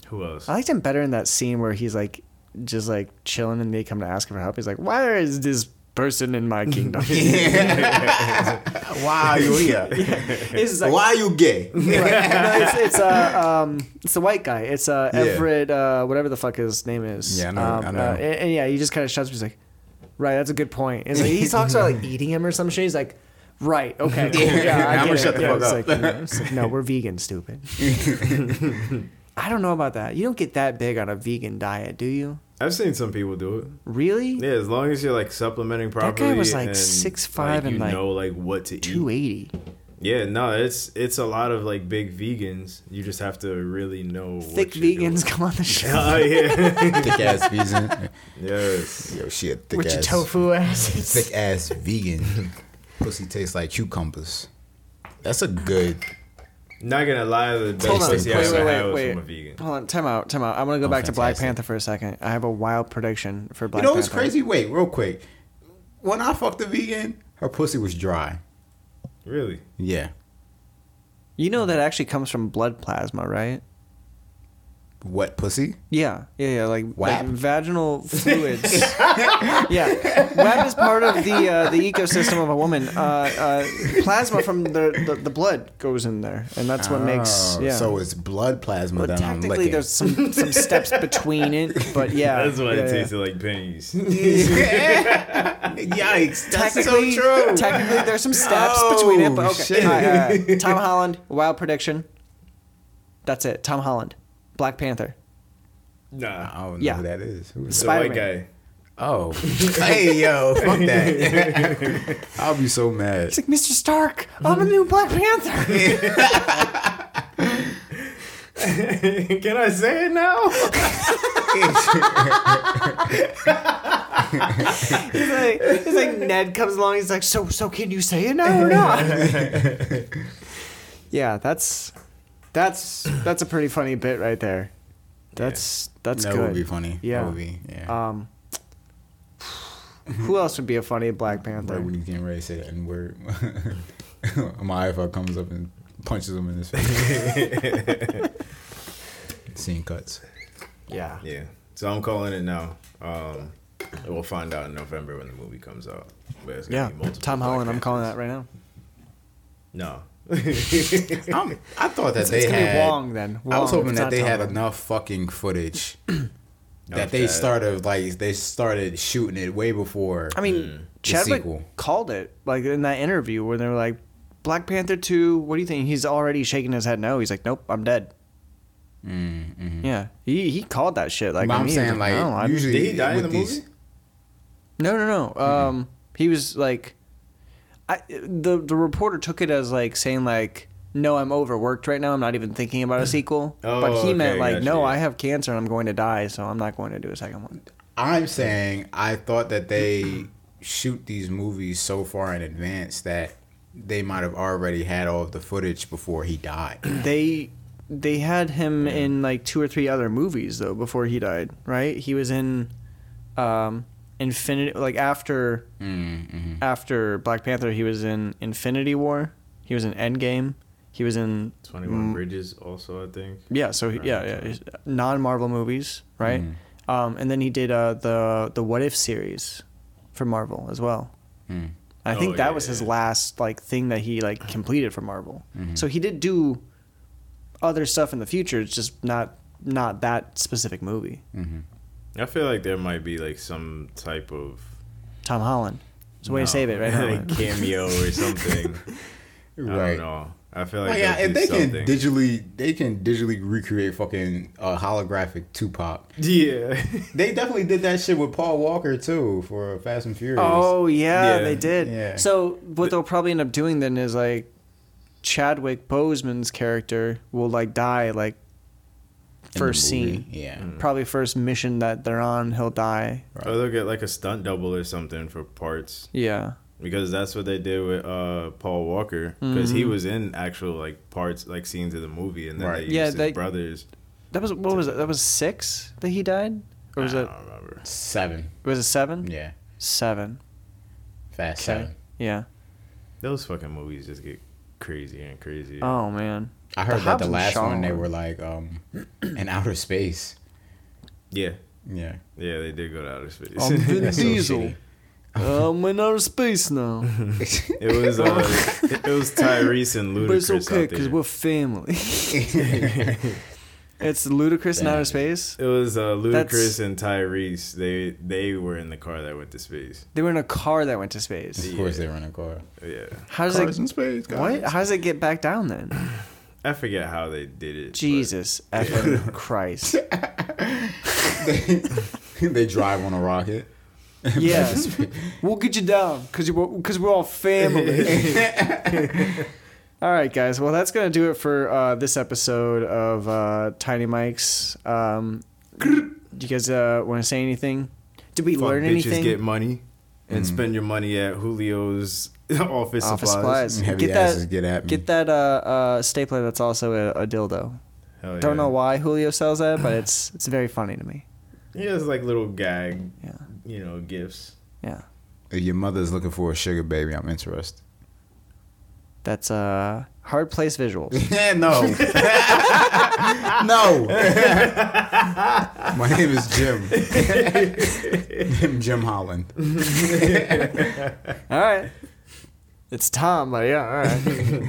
B: who else?
A: I liked him better in that scene where he's like just like chilling and they come to ask him for help. He's like, Why is this person in my kingdom?
C: Why are you here?
A: It's like,
C: Why are you gay?
A: Right. No, it's it's uh um it's the white guy. It's uh
C: Yeah.
A: Everett uh whatever the fuck his name is.
C: Yeah, I know-
A: Um,
C: I know.
A: uh, and, and yeah, he just kind of shuts. up. He's like, right, that's a good point. It's like, he talks about like eating him or some shit. He's like, right, okay, cool. yeah, I
C: I'm gonna
A: get
C: shut the
A: Yeah,
C: fuck
A: it's
C: up.
A: Like, you know, it's like, no, we're vegan, stupid. I don't know about that. You don't get that big on a vegan diet, do you?
B: I've seen some people do it.
A: Really?
B: Yeah, as long as you're like supplementing properly.
A: That guy was, like,
B: and,
A: 6'5"
B: like,
A: and,
B: you
A: like,
B: know like what to eat.
A: Two eighty.
B: Yeah, no, it's it's a lot of like big vegans. You just have to really know
A: Thick
B: what
A: vegans
B: doing.
A: come on the show
B: Oh yeah.
C: thick ass vegan.
B: yes.
C: Yo, shit, thick
A: with your
C: ass.
A: tofu asses.
C: Thick ass vegan. Pussy tastes like cucumbers. That's a good.
B: Not gonna lie, the best
A: Hold on.
B: pussy I
C: Wait,
B: ever
A: wait,
B: had
A: wait,
B: was
A: wait.
B: from a vegan.
A: Hold on, time out, time out. I want to go
C: Oh,
A: back to Black. Panther for a second. I have a wild prediction for Black Panther.
C: you know what's
A: Panther.
C: crazy? Wait, real quick. When I fucked a vegan, her pussy was dry.
B: Really?
C: Yeah.
A: You know that actually comes from blood plasma, right?
C: Wet pussy?
A: Yeah, yeah, yeah. Like, like vaginal fluids. yeah, WAP is part of the uh, the ecosystem of a woman. Uh, uh, plasma from the, the the blood goes in there, and that's what makes.
C: Oh,
A: Yeah.
C: So it's blood plasma
A: well,
C: that I'm
A: technically, there's some some steps between it, but yeah.
B: That's why
A: yeah,
B: it
A: yeah.
B: tasted like pennies.
C: Yikes! That's so
A: Technically,
C: true.
A: technically, there's some steps
C: Oh,
A: between it, but okay.
C: shit.
A: All right, uh, Tom Holland, wild prediction. That's it. Tom Holland, Black Panther.
B: nah.
C: I don't know
A: Yeah.
C: who that is. Who is
B: The
C: that?
B: white
A: Spider-Man.
B: guy.
C: Oh, hey yo, fuck that! I'll be so mad.
A: He's like, Mr. Stark, I'm a new Black Panther.
B: Can I say it now?
A: He's like, he's like Ned comes along. He's like, so so can you say it now or not? yeah, that's that's that's a pretty funny bit right there. That's that's
C: that
A: good.
C: would be funny.
A: Yeah.
C: That would be, yeah.
A: Um, who else would be a funny Black Panther?
C: right when he's getting ready to say that N word, my iPhone comes up and punches him in his face. Scene cuts.
A: Yeah.
B: Yeah. So I'm calling it now. Um, we'll find out in November when the movie comes out. But it's gonna
A: Yeah.
B: be
A: Tom
B: Black
A: Holland. I'm calling that right now.
B: No.
C: I'm, I thought that
A: It's,
C: they
A: it's
C: had.
A: Wong then.
C: I was hoping that they had
A: Holland.
C: enough fucking footage that
B: Of
C: they
B: that.
C: started like they started shooting it way before.
A: I mean,
B: Mm.
A: Chadwick
C: sequel.
A: called it like in that interview where they were like, "Black Panther two, what do you think?" He's already shaking his head no. He's like, "Nope, I'm dead."
C: Mm, mhm.
A: Yeah, he he called that shit. Like,
C: I'm
A: me, he was
C: saying like
A: no, I'm-
C: usually
B: Did he die in
C: with
B: the
C: these-
B: movie?
A: no, no, no. Um, he was like, I the the reporter took it as like saying like, "No, I'm overworked right now. I'm not even thinking about a sequel."
B: Oh,
A: but he meant like,
B: gotcha,
A: "No,
B: yeah.
A: I have cancer and I'm going to die, so I'm not going to do a second one."
C: I'm saying I thought that they shoot these movies so far in advance that they might have already had all of the footage before he died.
A: they they had him in like two or three other movies though before he died right he was in um infinity like after
C: Mm-hmm.
A: after black panther he was in infinity war he was in endgame he was in
B: 21
A: Mm.
B: Bridges also, I think.
A: yeah so he, yeah yeah non-marvel movies right
C: Mm.
A: um and then he did uh the the what if series for marvel as well
C: Mm.
A: I think
B: Oh,
A: that
B: yeah,
A: was his
B: yeah.
A: last like thing that he like completed for Marvel.
C: Mm-hmm.
A: So he did do other stuff in the future. It's just not not that specific movie.
C: Mm-hmm.
B: I feel like there might be like some type of
A: Tom Holland. It's a way
B: no,
A: to save it right now.
B: like cameo or something. I
C: Right.
B: don't know. I feel like
C: Like, yeah,
B: they'll
C: if they
B: something.
C: can digitally, they can digitally recreate fucking uh, holographic Tupac.
B: yeah.
C: They definitely did that shit with Paul Walker too for Fast and Furious.
A: Oh yeah,
B: Yeah.
A: they did.
C: Yeah.
A: So what they'll probably end up doing then is like Chadwick Boseman's character will like die like
C: In the
A: first scene.
C: Yeah.
A: Probably first mission that they're on, he'll die.
B: Or they'll get like a stunt double or something for parts
A: Yeah.
B: because that's what they did with uh, Paul Walker because he
A: Mhm.
B: was in actual like parts like scenes of the movie and then
C: Right.
B: they used
A: Yeah,
B: his
A: they-
B: brothers.
A: That was what was it? That was six that he died, or was
B: I
A: it
B: don't remember.
C: Seven.
A: was it seven?
C: Yeah.
A: Seven.
C: Fast
A: Okay.
C: Seven.
A: Yeah.
B: Those fucking movies just get crazier and crazier.
A: Oh man.
C: I heard
A: The
C: that the last
A: Shaw
C: one they were like um in outer space.
B: yeah,
C: Yeah.
B: yeah, they did go to outer space.
A: I'm Vin
C: That's so
A: Diesel. I'm in outer space now.
B: it was uh, it was Tyrese and Ludacris.
A: but it's okay because we're family. it's ludicrous in outer space.
B: It was uh,
A: That's-
B: Ludacris and Tyrese. They they were in the car that went to space.
A: They were in a car that went to space.
C: Of course they were in a car.
B: Yeah,
A: How does
C: Cars
A: it?
C: in space, guys.
A: What? How does it get back down then?
B: I forget how they did it. but-
A: Jesus effing Christ.
C: they, they drive on a rocket.
A: Yeah, we'll get you down because you because we're all family. all right, guys. Well, that's gonna do it for uh, this episode of uh, Tiny Mics. Um, do you guys uh, want to say anything? Did we
B: Fuck
A: learn
B: bitches
A: anything?
B: get money and spend your money at Julio's office,
A: Office
B: supplies.
A: supplies.
C: Heavy
A: Get
C: asses
A: that.
C: get at me.
A: Get that uh, uh, stapler. That's also a, a dildo.
B: Hell
A: Don't
B: yeah.
A: know why Julio sells that, but it's it's very funny to me.
B: He has like little gag,
A: Yeah,
B: you know, gifts.
A: yeah.
C: If your mother's looking for a sugar baby, I'm interested.
A: That's uh hard place visuals.
C: Yeah, no. no. My name is Jim. I'm Jim Holland.
A: all right, it's Tom. But yeah, all right.